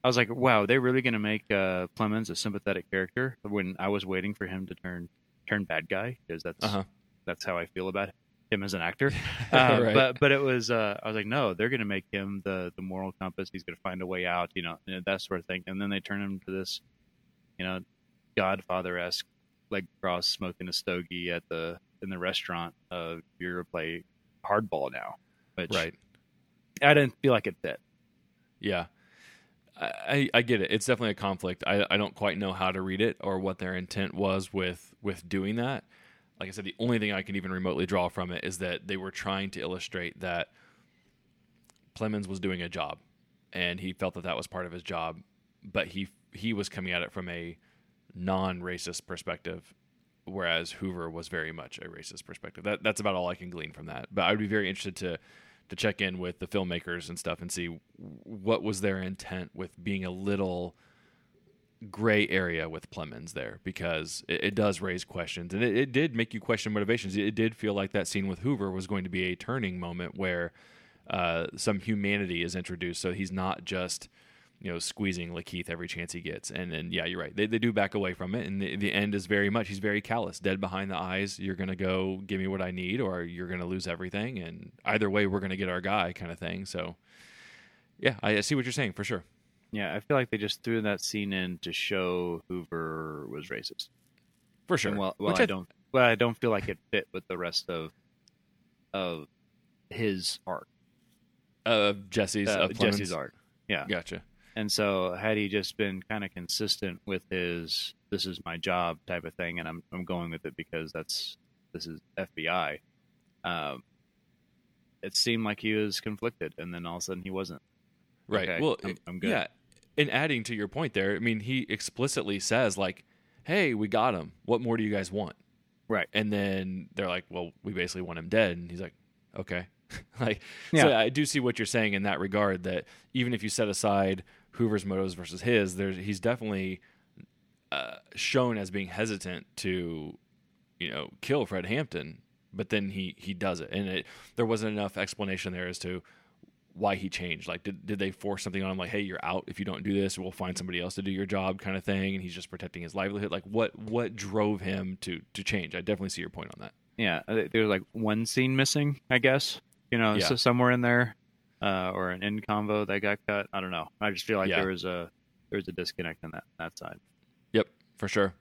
I was like, wow, they're really going to make uh, Plemons a sympathetic character when I was waiting for him to turn turn bad guy because that's Uh-huh. that's how I feel about him as an actor. [LAUGHS] Uh, Right. But but it was uh, I was like, no, they're going to make him the the moral compass. He's going to find a way out, you know, that sort of thing. And then they turn him to this, you know, Godfather esque leg cross smoking a stogie at the in the restaurant of you're going to play hardball now, which Right. I didn't feel like it fit. Yeah. I, I I get it. It's definitely a conflict. I, I don't quite know how to read it or what their intent was with with doing that. Like I said, the only thing I can even remotely draw from it is that they were trying to illustrate that Plemons was doing a job, and he felt that that was part of his job, but he he was coming at it from a non-racist perspective, whereas Hoover was very much a racist perspective. That that's about all I can glean from that. But I would be very interested to to check in with the filmmakers and stuff and see what was their intent with being a little gray area with Plemons there because it, it does raise questions and it, it did make you question motivations. It, did feel like that scene with Hoover was going to be a turning moment where uh, some humanity is introduced. So he's not just you know squeezing Lakeith every chance he gets. And and yeah, you're right. They they do back away from it, and the, the end is very much he's very callous, dead behind the eyes. You're gonna go give me what I need, or you're gonna lose everything. And either way, we're gonna get our guy, kind of thing. So yeah, I, I see what you're saying for sure. Yeah, I feel like they just threw that scene in to show Hoover was racist. For sure. And well, well Which I don't, well, I don't feel like it fit with the rest of of his arc, uh, Jesse's uh. Jesse's arc. Yeah, Gotcha. and so had he just been kind of consistent with his "this is my job" type of thing, and I'm I'm going with it because that's this is FBI. Um, it seemed like he was conflicted, and then all of a sudden he wasn't. Right. Okay, well, I'm- I'm good. yeah. And adding to your point there, I mean, he explicitly says like, "Hey, we got him. What more do you guys want?" Right. And then they're like, "Well, we basically want him dead." And he's like, "Okay." [LAUGHS] like, Yeah. so I do see what you're saying in that regard. That even if you set aside Hoover's motives versus his, there's he's definitely uh, shown as being hesitant to, you know, kill Fred Hampton. But then he he does it, and it there wasn't enough explanation there as to why he changed. Like, did, did they force something on him? Like, hey, you're out if you don't do this. We'll find somebody else to do your job, kind of thing. And he's just protecting his livelihood. Like, what what drove him to to change? I definitely see your point on that. Yeah, uh, there was like one scene missing, I guess. You know, Yeah. so somewhere in there, uh, or an end convo that got cut. I don't know. I just feel like Yeah. there was a there was a disconnect on that that side. Yep, for sure.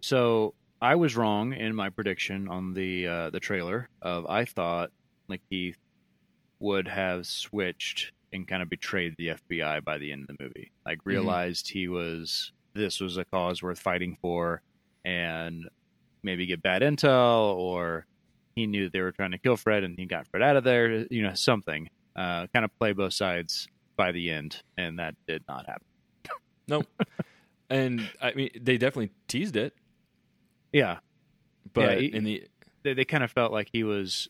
So I was wrong in my prediction on the uh, the trailer of I thought Lakeith would have switched and kind of betrayed the FBI by the end of the movie. Like realized he was this was a cause worth fighting for, and maybe get bad intel, or he knew they were trying to kill Fred and he got Fred out of there. You know, something. Uh, kind of play both sides by the end, and that did not happen. Nope. [LAUGHS] and I mean, they definitely teased it, Yeah, but Yeah, he- in the they, they kind of felt like he was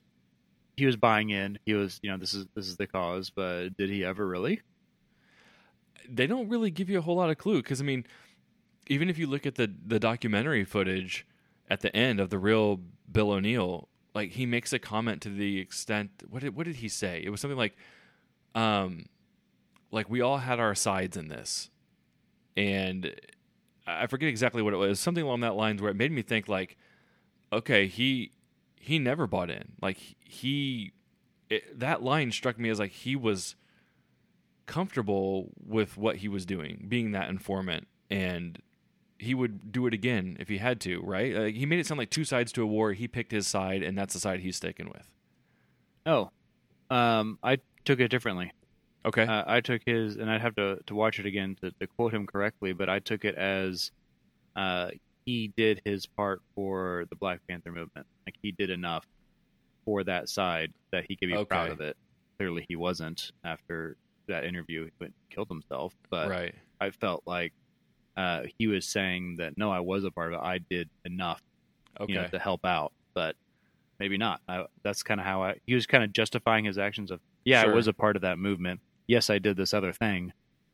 he was buying in. He was, you know, this is this is the cause, but did he ever really? they don't really give you a whole lot of clue because I mean, even if you look at the the documentary footage at the end of the real Bill O'Neal, like he makes a comment to the extent what did what did he say? It was something like, um, like we all had our sides in this, and I forget exactly what it was. Something along that lines where it made me think like, okay, he he never bought in. Like he it, that line struck me as like he was comfortable with what he was doing, being that informant, and he would do it again if he had to. Right? Like, he made it sound like two sides to a war. He picked his side, and that's the side he's sticking with. Oh, um, I took it differently. Okay. Uh, I took his, and I'd have to, to watch it again to, to quote him correctly, but I took it as uh, he did his part for the Black Panther movement. Like he did enough for that side that he could be proud of it. Clearly, he wasn't after that interview. He went and killed himself, but right. I felt like uh, he was saying that no, I was a part of it. I did enough, Okay. you know, to help out, but maybe not. I, that's kind of how I. He was kind of justifying his actions of, yeah, Sure. I was a part of that movement. Yes, I did this other thing,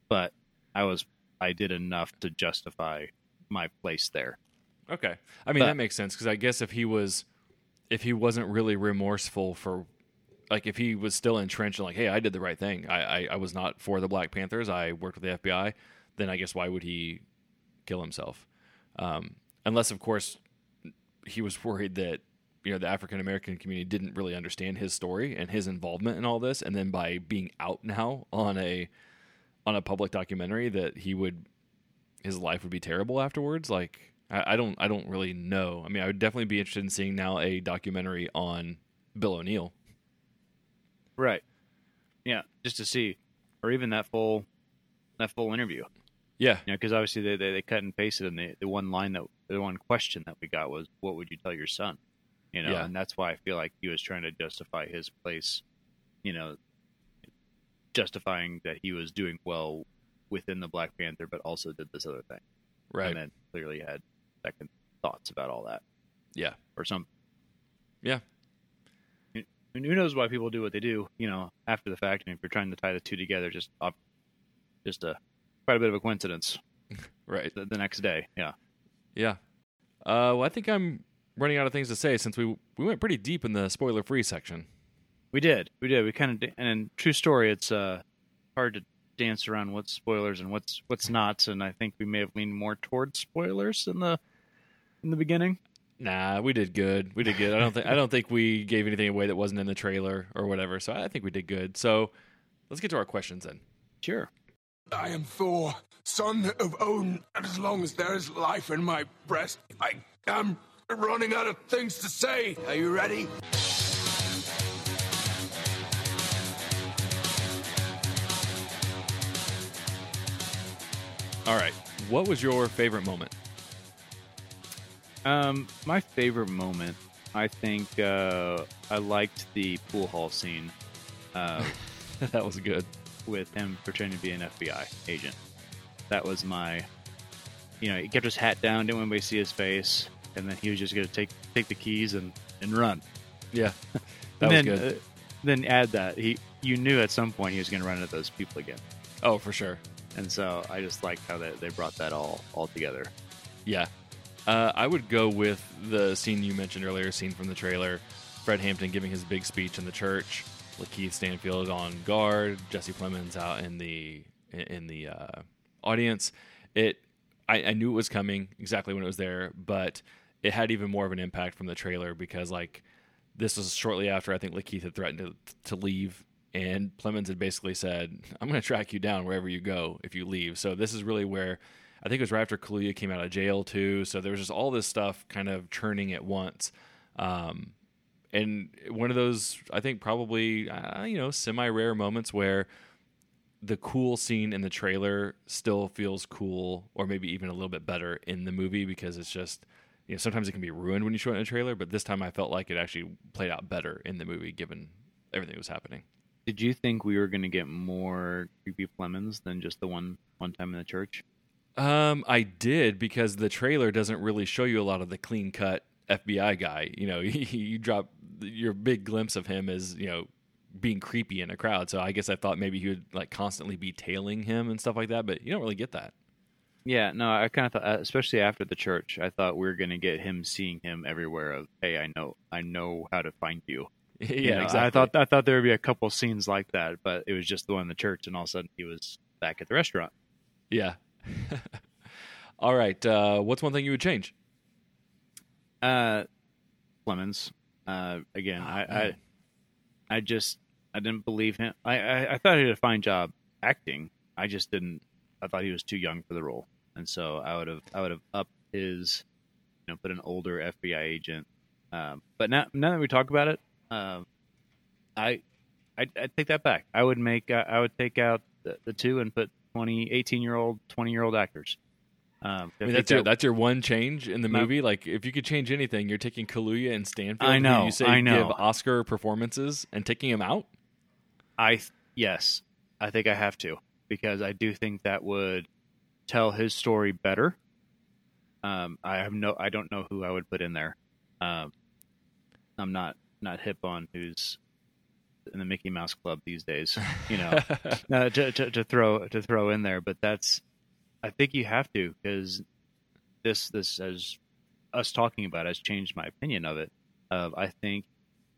but I was, I did enough to justify my place there. Okay. I mean But- that makes sense because I guess if he was, if he wasn't really remorseful for, like if he was still entrenched in like, hey, I did the right thing. I, I I was not for the Black Panthers. I worked with the FBI. Then I guess why would he kill himself? Um, unless of course he was worried that you know the African American community didn't really understand his story and his involvement in all this, and then by being out now on a on a public documentary that he would his life would be terrible afterwards. Like I, I don't I don't really know. I mean, I would definitely be interested in seeing now a documentary on Bill O'Neal. Right. Yeah, just to see, or even that full, that full interview. Yeah, You know, because obviously they, they they cut and pasted, and the the one line that the one question that we got was, "What would you tell your son?" You know, Yeah. and that's why I feel like he was trying to justify his place. You know, justifying that he was doing well within the Black Panther, but also did this other thing, right. and then clearly had second thoughts about all that, Yeah, or some. Yeah. I mean, who knows why people do what they do? You know, after the fact, and if you're trying to tie the two together, just just a quite a bit of a coincidence. [LAUGHS] right. The, the next day, yeah. Yeah. Uh, well, I think I'm running out of things to say since we we went pretty deep in the spoiler free section. We did, we did. We kind of, and true story. It's uh hard to dance around what's spoilers and what's what's not, and I think we may have leaned more towards spoilers in the in the beginning. Nah, we did good. We did good. I don't think I don't think we gave anything away that wasn't in the trailer or whatever. So I think we did good. So let's get to our questions then. Sure. I am Thor, son of Odin, and as long as there is life in my breast, I am running out of things to say. Are you ready? All right. What was your favorite moment? Um, my favorite moment, I think, uh, I liked the pool hall scene, uh, [LAUGHS] that was good. with him pretending to be an FBI agent. That was my, you know, he kept his hat down, didn't want anybody to see his face, and then he was just going to take take the keys and and run. Yeah, [LAUGHS] that was then, good. Uh, then add that he, you knew at some point he was going to run into those people again, oh, for sure. and so I just liked how they, they brought that all all together. Yeah. Uh, I would go with the scene you mentioned earlier, scene from the trailer. Fred Hampton giving his big speech in the church. Lakeith Stanfield on guard. Jesse Plemons out in the in the uh, audience. It. I, I knew it was coming exactly when it was there, but it had even more of an impact from the trailer because like this was shortly after I think Lakeith had threatened to to leave, and Plemons had basically said, "I'm going to track you down wherever you go if you leave." So this is really where I think it was right after Kaluuya came out of jail too. So there was just all this stuff kind of churning at once. Um, and one of those, I think, probably uh, you know semi rare moments where the cool scene in the trailer still feels cool, or maybe even a little bit better in the movie because it's just you know sometimes it can be ruined when you show it in a trailer, but this time I felt like it actually played out better in the movie given everything that was happening. Did you think we were going to get more creepy Plemons than just the one one time in the church? Um, I did because the trailer doesn't really show you a lot of the clean cut FBI guy. You know, [LAUGHS] you drop your big glimpse of him as you know being creepy in a crowd. So I guess I thought maybe he would like constantly be tailing him and stuff like that, but you don't really get that. Yeah, no, I kind of thought, uh, especially after the church, I thought we were going to get him seeing him everywhere. Of hey, I know, I know how to find you. [LAUGHS] yeah, You know, exactly. I thought I thought there would be a couple scenes like that, but it was just the one in the church, and all of a sudden he was back at the restaurant. Yeah. [LAUGHS] All right. Uh, what's one thing you would change? Uh, Plemons. Uh, again, Oh, I, I. I just I didn't believe him. I, I I thought he did a fine job acting. I just didn't. I thought he was too young for the role, and so I would have I would have upped his, you know, put an older FBI agent. Um, but now now that we talk about it, um, I I I take that back. I would make uh, I would take out the, the two and put 20, 18 year old, twenty year old actors. Um, I mean, that's your that- that's your one change in the My- movie. Like, if you could change anything, you're taking Kaluuya and Stanfield. I know, You say I know. give Oscar performances and taking them out. I yes, I think I have to because I do think that would tell his story better. Um, I have no, I don't know who I would put in there. Um, I'm not not hip on who's in the Mickey Mouse Club these days. You know, [LAUGHS] uh, to, to to throw to throw in there, but that's I think you have to because this this as us talking about it has changed my opinion of it. Uh, I think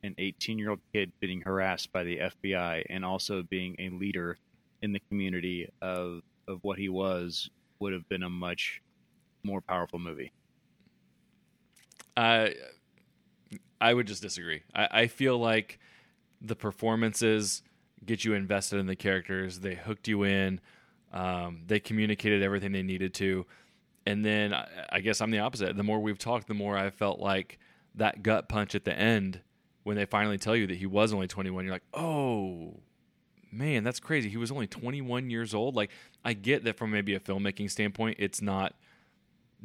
an 18 year old kid being harassed by the FBI and also being a leader in the community of of what he was would have been a much more powerful movie. I I would just disagree. I, I feel like the performances get you invested in the characters. They hooked you in. Um, they communicated everything they needed to. And then I, I guess I'm the opposite. The more we've talked, the more I felt like that gut punch at the end when they finally tell you that he was only 21. You're like, oh man, that's crazy. He was only 21 years old. Like I get that from maybe a filmmaking standpoint, it's not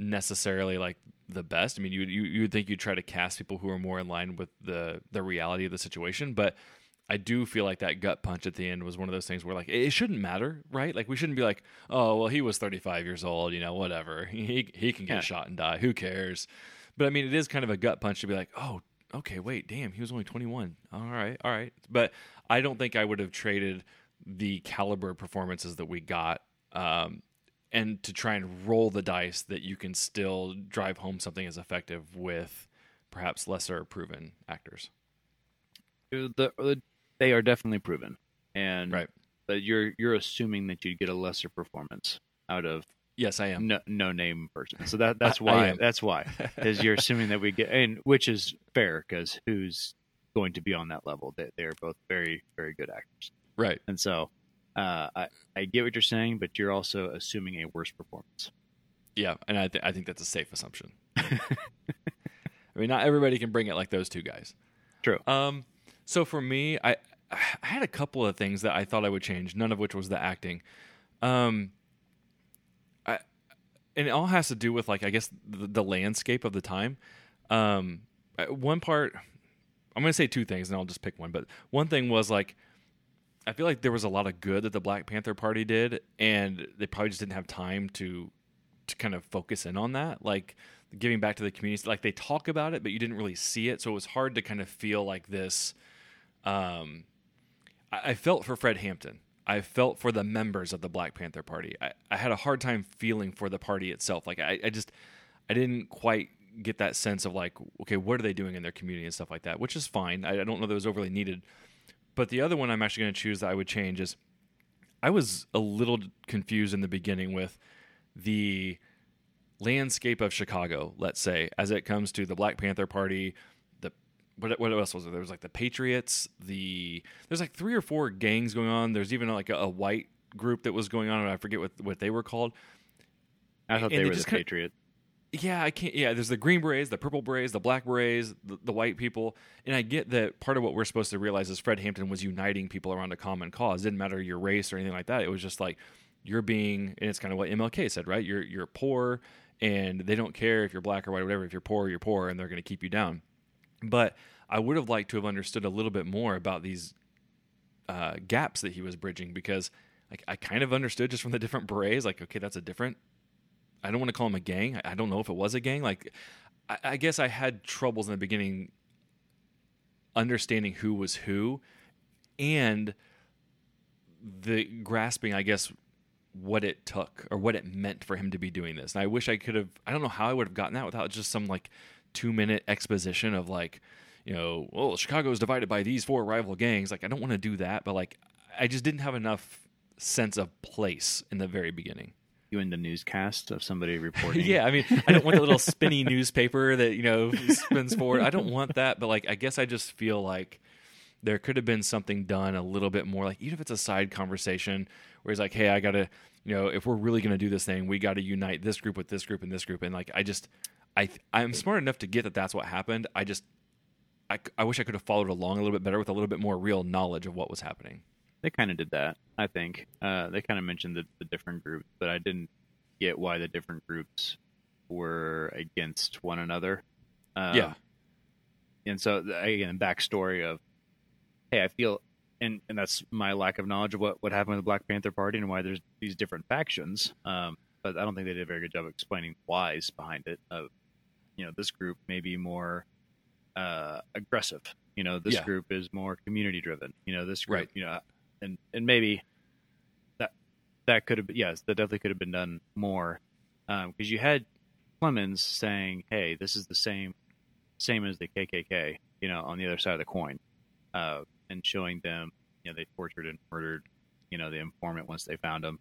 necessarily like the best. I mean, you you you would think you'd try to cast people who are more in line with the the reality of the situation, but I do feel like that gut punch at the end was one of those things where like it shouldn't matter, right? Like we shouldn't be like, oh well, he was 35 years old, you know, whatever. [LAUGHS] He he can get Yeah. shot and die. Who cares? But I mean, it is kind of a gut punch to be like, oh, okay, wait, damn, he was only 21. All right, all right. But I don't think I would have traded the caliber performances that we got um, and to try and roll the dice that you can still drive home something as effective with perhaps lesser proven actors. Uh, the, the, they are definitely proven, and Right. But you're you're assuming that you'd get a lesser performance out of Yes, I am. no, no name person. So that that's [LAUGHS] why that's why is you're assuming that we get and which is fair because who's going to be on that level? They they're both very very good actors, Right. and so uh, I I get what you're saying, but you're also assuming a worse performance. Yeah, and I, th- I think that's a safe assumption. I mean, not everybody can bring it like those two guys. True. Um, so for me, I I had a couple of things that I thought I would change, none of which was the acting. Um, I and it all has to do with like I guess the, the landscape of the time. Um, one part, I'm gonna say two things, and I'll just pick one. But one thing was like. I feel like there was a lot of good that the Black Panther Party did, and they probably just didn't have time to to kind of focus in on that, like giving back to the community. Like they talk about it, but you didn't really see it, so it was hard to kind of feel like this. Um, I, I felt for Fred Hampton. I felt for the members of the Black Panther Party. I, I had a hard time feeling for the party itself. Like I, I just I didn't quite get that sense of like, okay, what are they doing in their community and stuff like that, which is fine. I, I don't know that was overly needed. But the other one I'm actually going to choose that I would change is I was a little confused in the beginning with the landscape of Chicago, let's say, as it comes to the Black Panther Party, the what, what else was there? There was like the Patriots, the there's like three or four gangs going on. There's even like a, a white group that was going on, and I forget what what they were called. I thought And they they were the just kinda- Patriot. Yeah, I can't. Yeah, there's the green berets, the purple berets, the black berets, the, the white people, and I get that part of what we're supposed to realize is Fred Hampton was uniting people around a common cause. It didn't matter your race or anything like that. It was just like you're being, and it's kind of what MLK said, right? You're you're poor, and they don't care if you're black or white, or whatever. If you're poor, you're poor, and they're going to keep you down. But I would have liked to have understood a little bit more about these uh, gaps that he was bridging because like I kind of understood just from the [LAUGHS] different berets, like okay, that's a different I don't want to call them a gang. I- don't know if it was a gang. Like, I, I guess I had troubles in the beginning understanding who was who, and the grasping, I guess, what it took or what it meant for him to be doing this. And I wish I could have. I don't know how I would have gotten that without just some like two minute exposition of like, you know, well, Chicago is divided by these four rival gangs. Like, I don't want to do that, but like, I just didn't have enough sense of place in the very beginning. You in the newscast of somebody [LAUGHS] reporting? yeah, I mean, I don't want the little [LAUGHS] spinny newspaper that you know spins forward. I don't want that, but like, I guess I just feel like there could have been something done a little bit more, like even if it's a side conversation where he's like, "Hey, I gotta, you know, if we're really gonna do this thing, we got to unite this group with this group and this group." And like, I just, I, I'm smart enough to get that that's what happened. I just, I, I wish I could have followed along a little bit better with a little bit more real knowledge of what was happening. They kind of did that, I think. Uh, they kind of mentioned the, the different groups, but I didn't get why the different groups were against one another. Um, Yeah. And so, again, backstory of, hey, I feel, and, and that's my lack of knowledge of what, what happened with the Black Panther Party and why there's these different factions. Um, but I don't think they did a very good job of explaining whys behind it. Of, you know, this group may be more uh, aggressive. You know, this Yeah. group is more community driven. You know, this group, Right. you know, and and maybe that that could have been yes, that definitely could have been done more because you had Plemons saying, "Hey, this is the same same as the KKK," you know, on the other side of the coin, uh, and showing them, you know, they tortured and murdered, you know, the informant once they found him,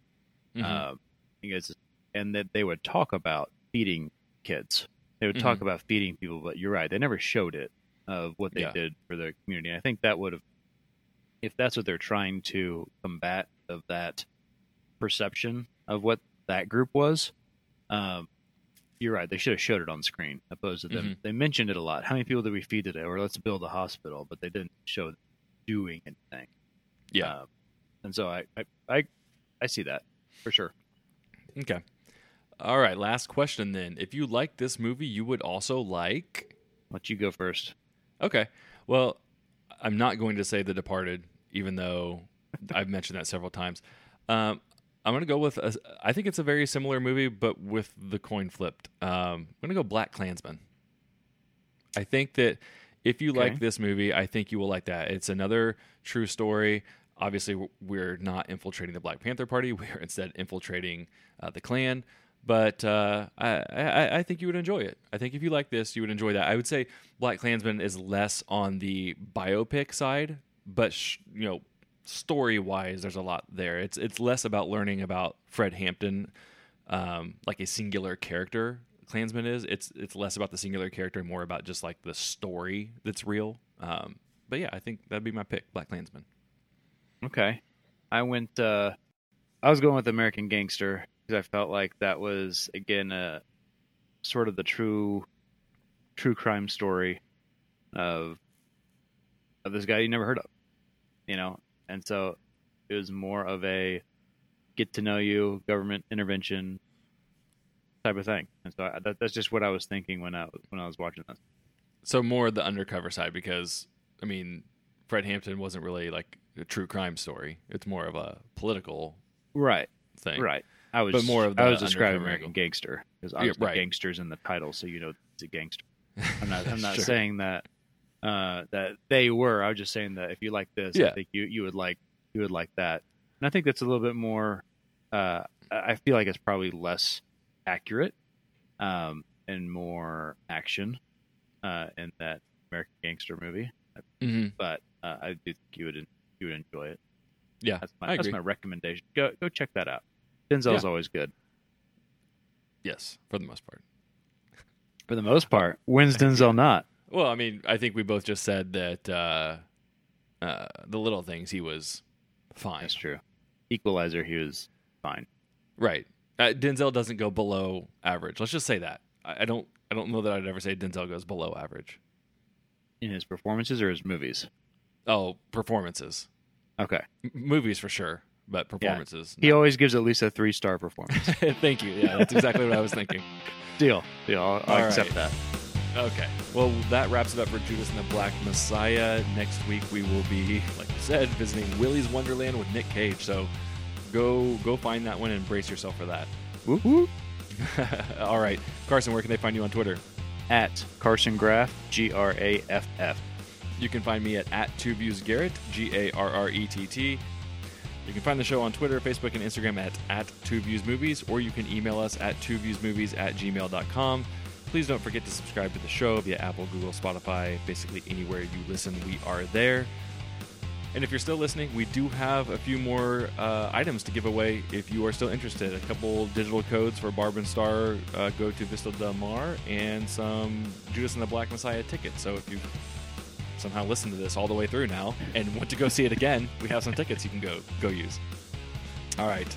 Mhm. uh, because and that they would talk about feeding kids. They would talk Mhm. about feeding people, but you're right, they never showed it of what they Yeah. did for the community. I think that would have, if that's what they're trying to combat of that perception of what that group was, um, you're right. They should have showed it on screen opposed to them. Mhm. They mentioned it a lot. How many people did we feed today? Or let's build a hospital, but they didn't show doing anything. yeah. Um, and so I, I, I, I see that for sure. Okay. All right. Last question then. If you like this movie, you would also like. Let you go first. Okay. Well, I'm not going to say The Departed, even though I've mentioned that several times. Um, I'm going to go with. A, I think it's a very similar movie, but with the coin flipped. Um, I'm going to go Black Klansman. I think that if you like this movie, I think you will like that. It's another true story. Obviously, we're not infiltrating the Black Panther Party. [LAUGHS] We're instead infiltrating uh, the Klan. But uh, I, I, I think you would enjoy it. I think if you like this, you would enjoy that. I would say Black Klansman is less on the biopic side, but sh- you know, story wise, there's a lot there. It's it's less about learning about Fred Hampton, um, like a singular character. Klansman is. It's it's less about the singular character and more about just like the story that's real. Um, but yeah, I think that'd be my pick, Black Klansman. Okay. I went, uh, I was going with American Gangster because I felt like that was, again, a sort of the true, true crime story of, of this guy you never heard of, you know? And so it was more of a get to know you, government intervention type of thing. And so I, that, that's just what I was thinking when I, when I was watching this. So more of the undercover side because I mean, Fred Hampton wasn't really like a true crime story. It's more of a political Right. thing. Right. I was But more of I was describing American. Gangster because Yeah, right. gangsters in the title, so you know it's a gangster. I'm not. I'm [LAUGHS] not Sure. saying that uh, that they were. I was just saying that if you like this, Yeah. I think you you would like you would like that. And I think that's a little bit more. Uh, I feel like it's probably less accurate um, and more action uh, in that American Gangster movie. hmm But uh, I do think you would you would enjoy it. Yeah, That's my that's my recommendation. Go go check that out. Denzel's Yeah. always good. Yes, for the most part. For the most part, when's [LAUGHS] Denzel not? Well, I mean, I think we both just said that uh, uh, the little things he was fine. That's true. Equalizer, he was fine. Right. Uh, Denzel doesn't go below average. Let's just say that. I, I don't. I don't know that I'd ever say Denzel goes below average. In his performances or his movies? Oh, performances, Okay. M- movies for sure, but performances. He no. always gives at least a three star performance. [LAUGHS] Thank you. Yeah, that's exactly what I was thinking. [LAUGHS] Deal. Deal. I'll, I'll accept right. that. Okay. Well, that wraps it up for Judas and the Black Messiah. Next week we will be, like you said, visiting Willy's Wonderland with Nick Cage. So go go find that one and brace yourself for that. Whoop, whoop. [LAUGHS] All right, Carson, where can they find you on Twitter? At Carson Graff, G R A F F. You can find me at, at Two Views Garrett, G A R R E T T. You can find the show on Twitter, Facebook, and Instagram at, at Two Views Movies, or you can email us at twoviewsmovies at gmail.com. Please don't forget to subscribe to the show via Apple, Google, Spotify, basically anywhere you listen, we are there. And if you're still listening, we do have a few more uh, items to give away if you are still interested. A couple digital codes for Barb and Star uh, go to Vista Del Mar and some Judas and the Black Messiah tickets. So if you somehow listened to this all the way through now and want to go see it again, we have some tickets you can go go use. All right,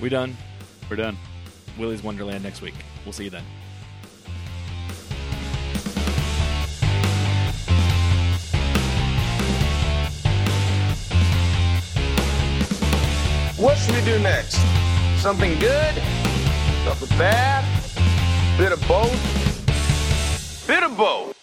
we done. We're done. Willy's Wonderland next week. We'll see you then. What should we do next? Something good? Something bad? Bit of both? Bit of both.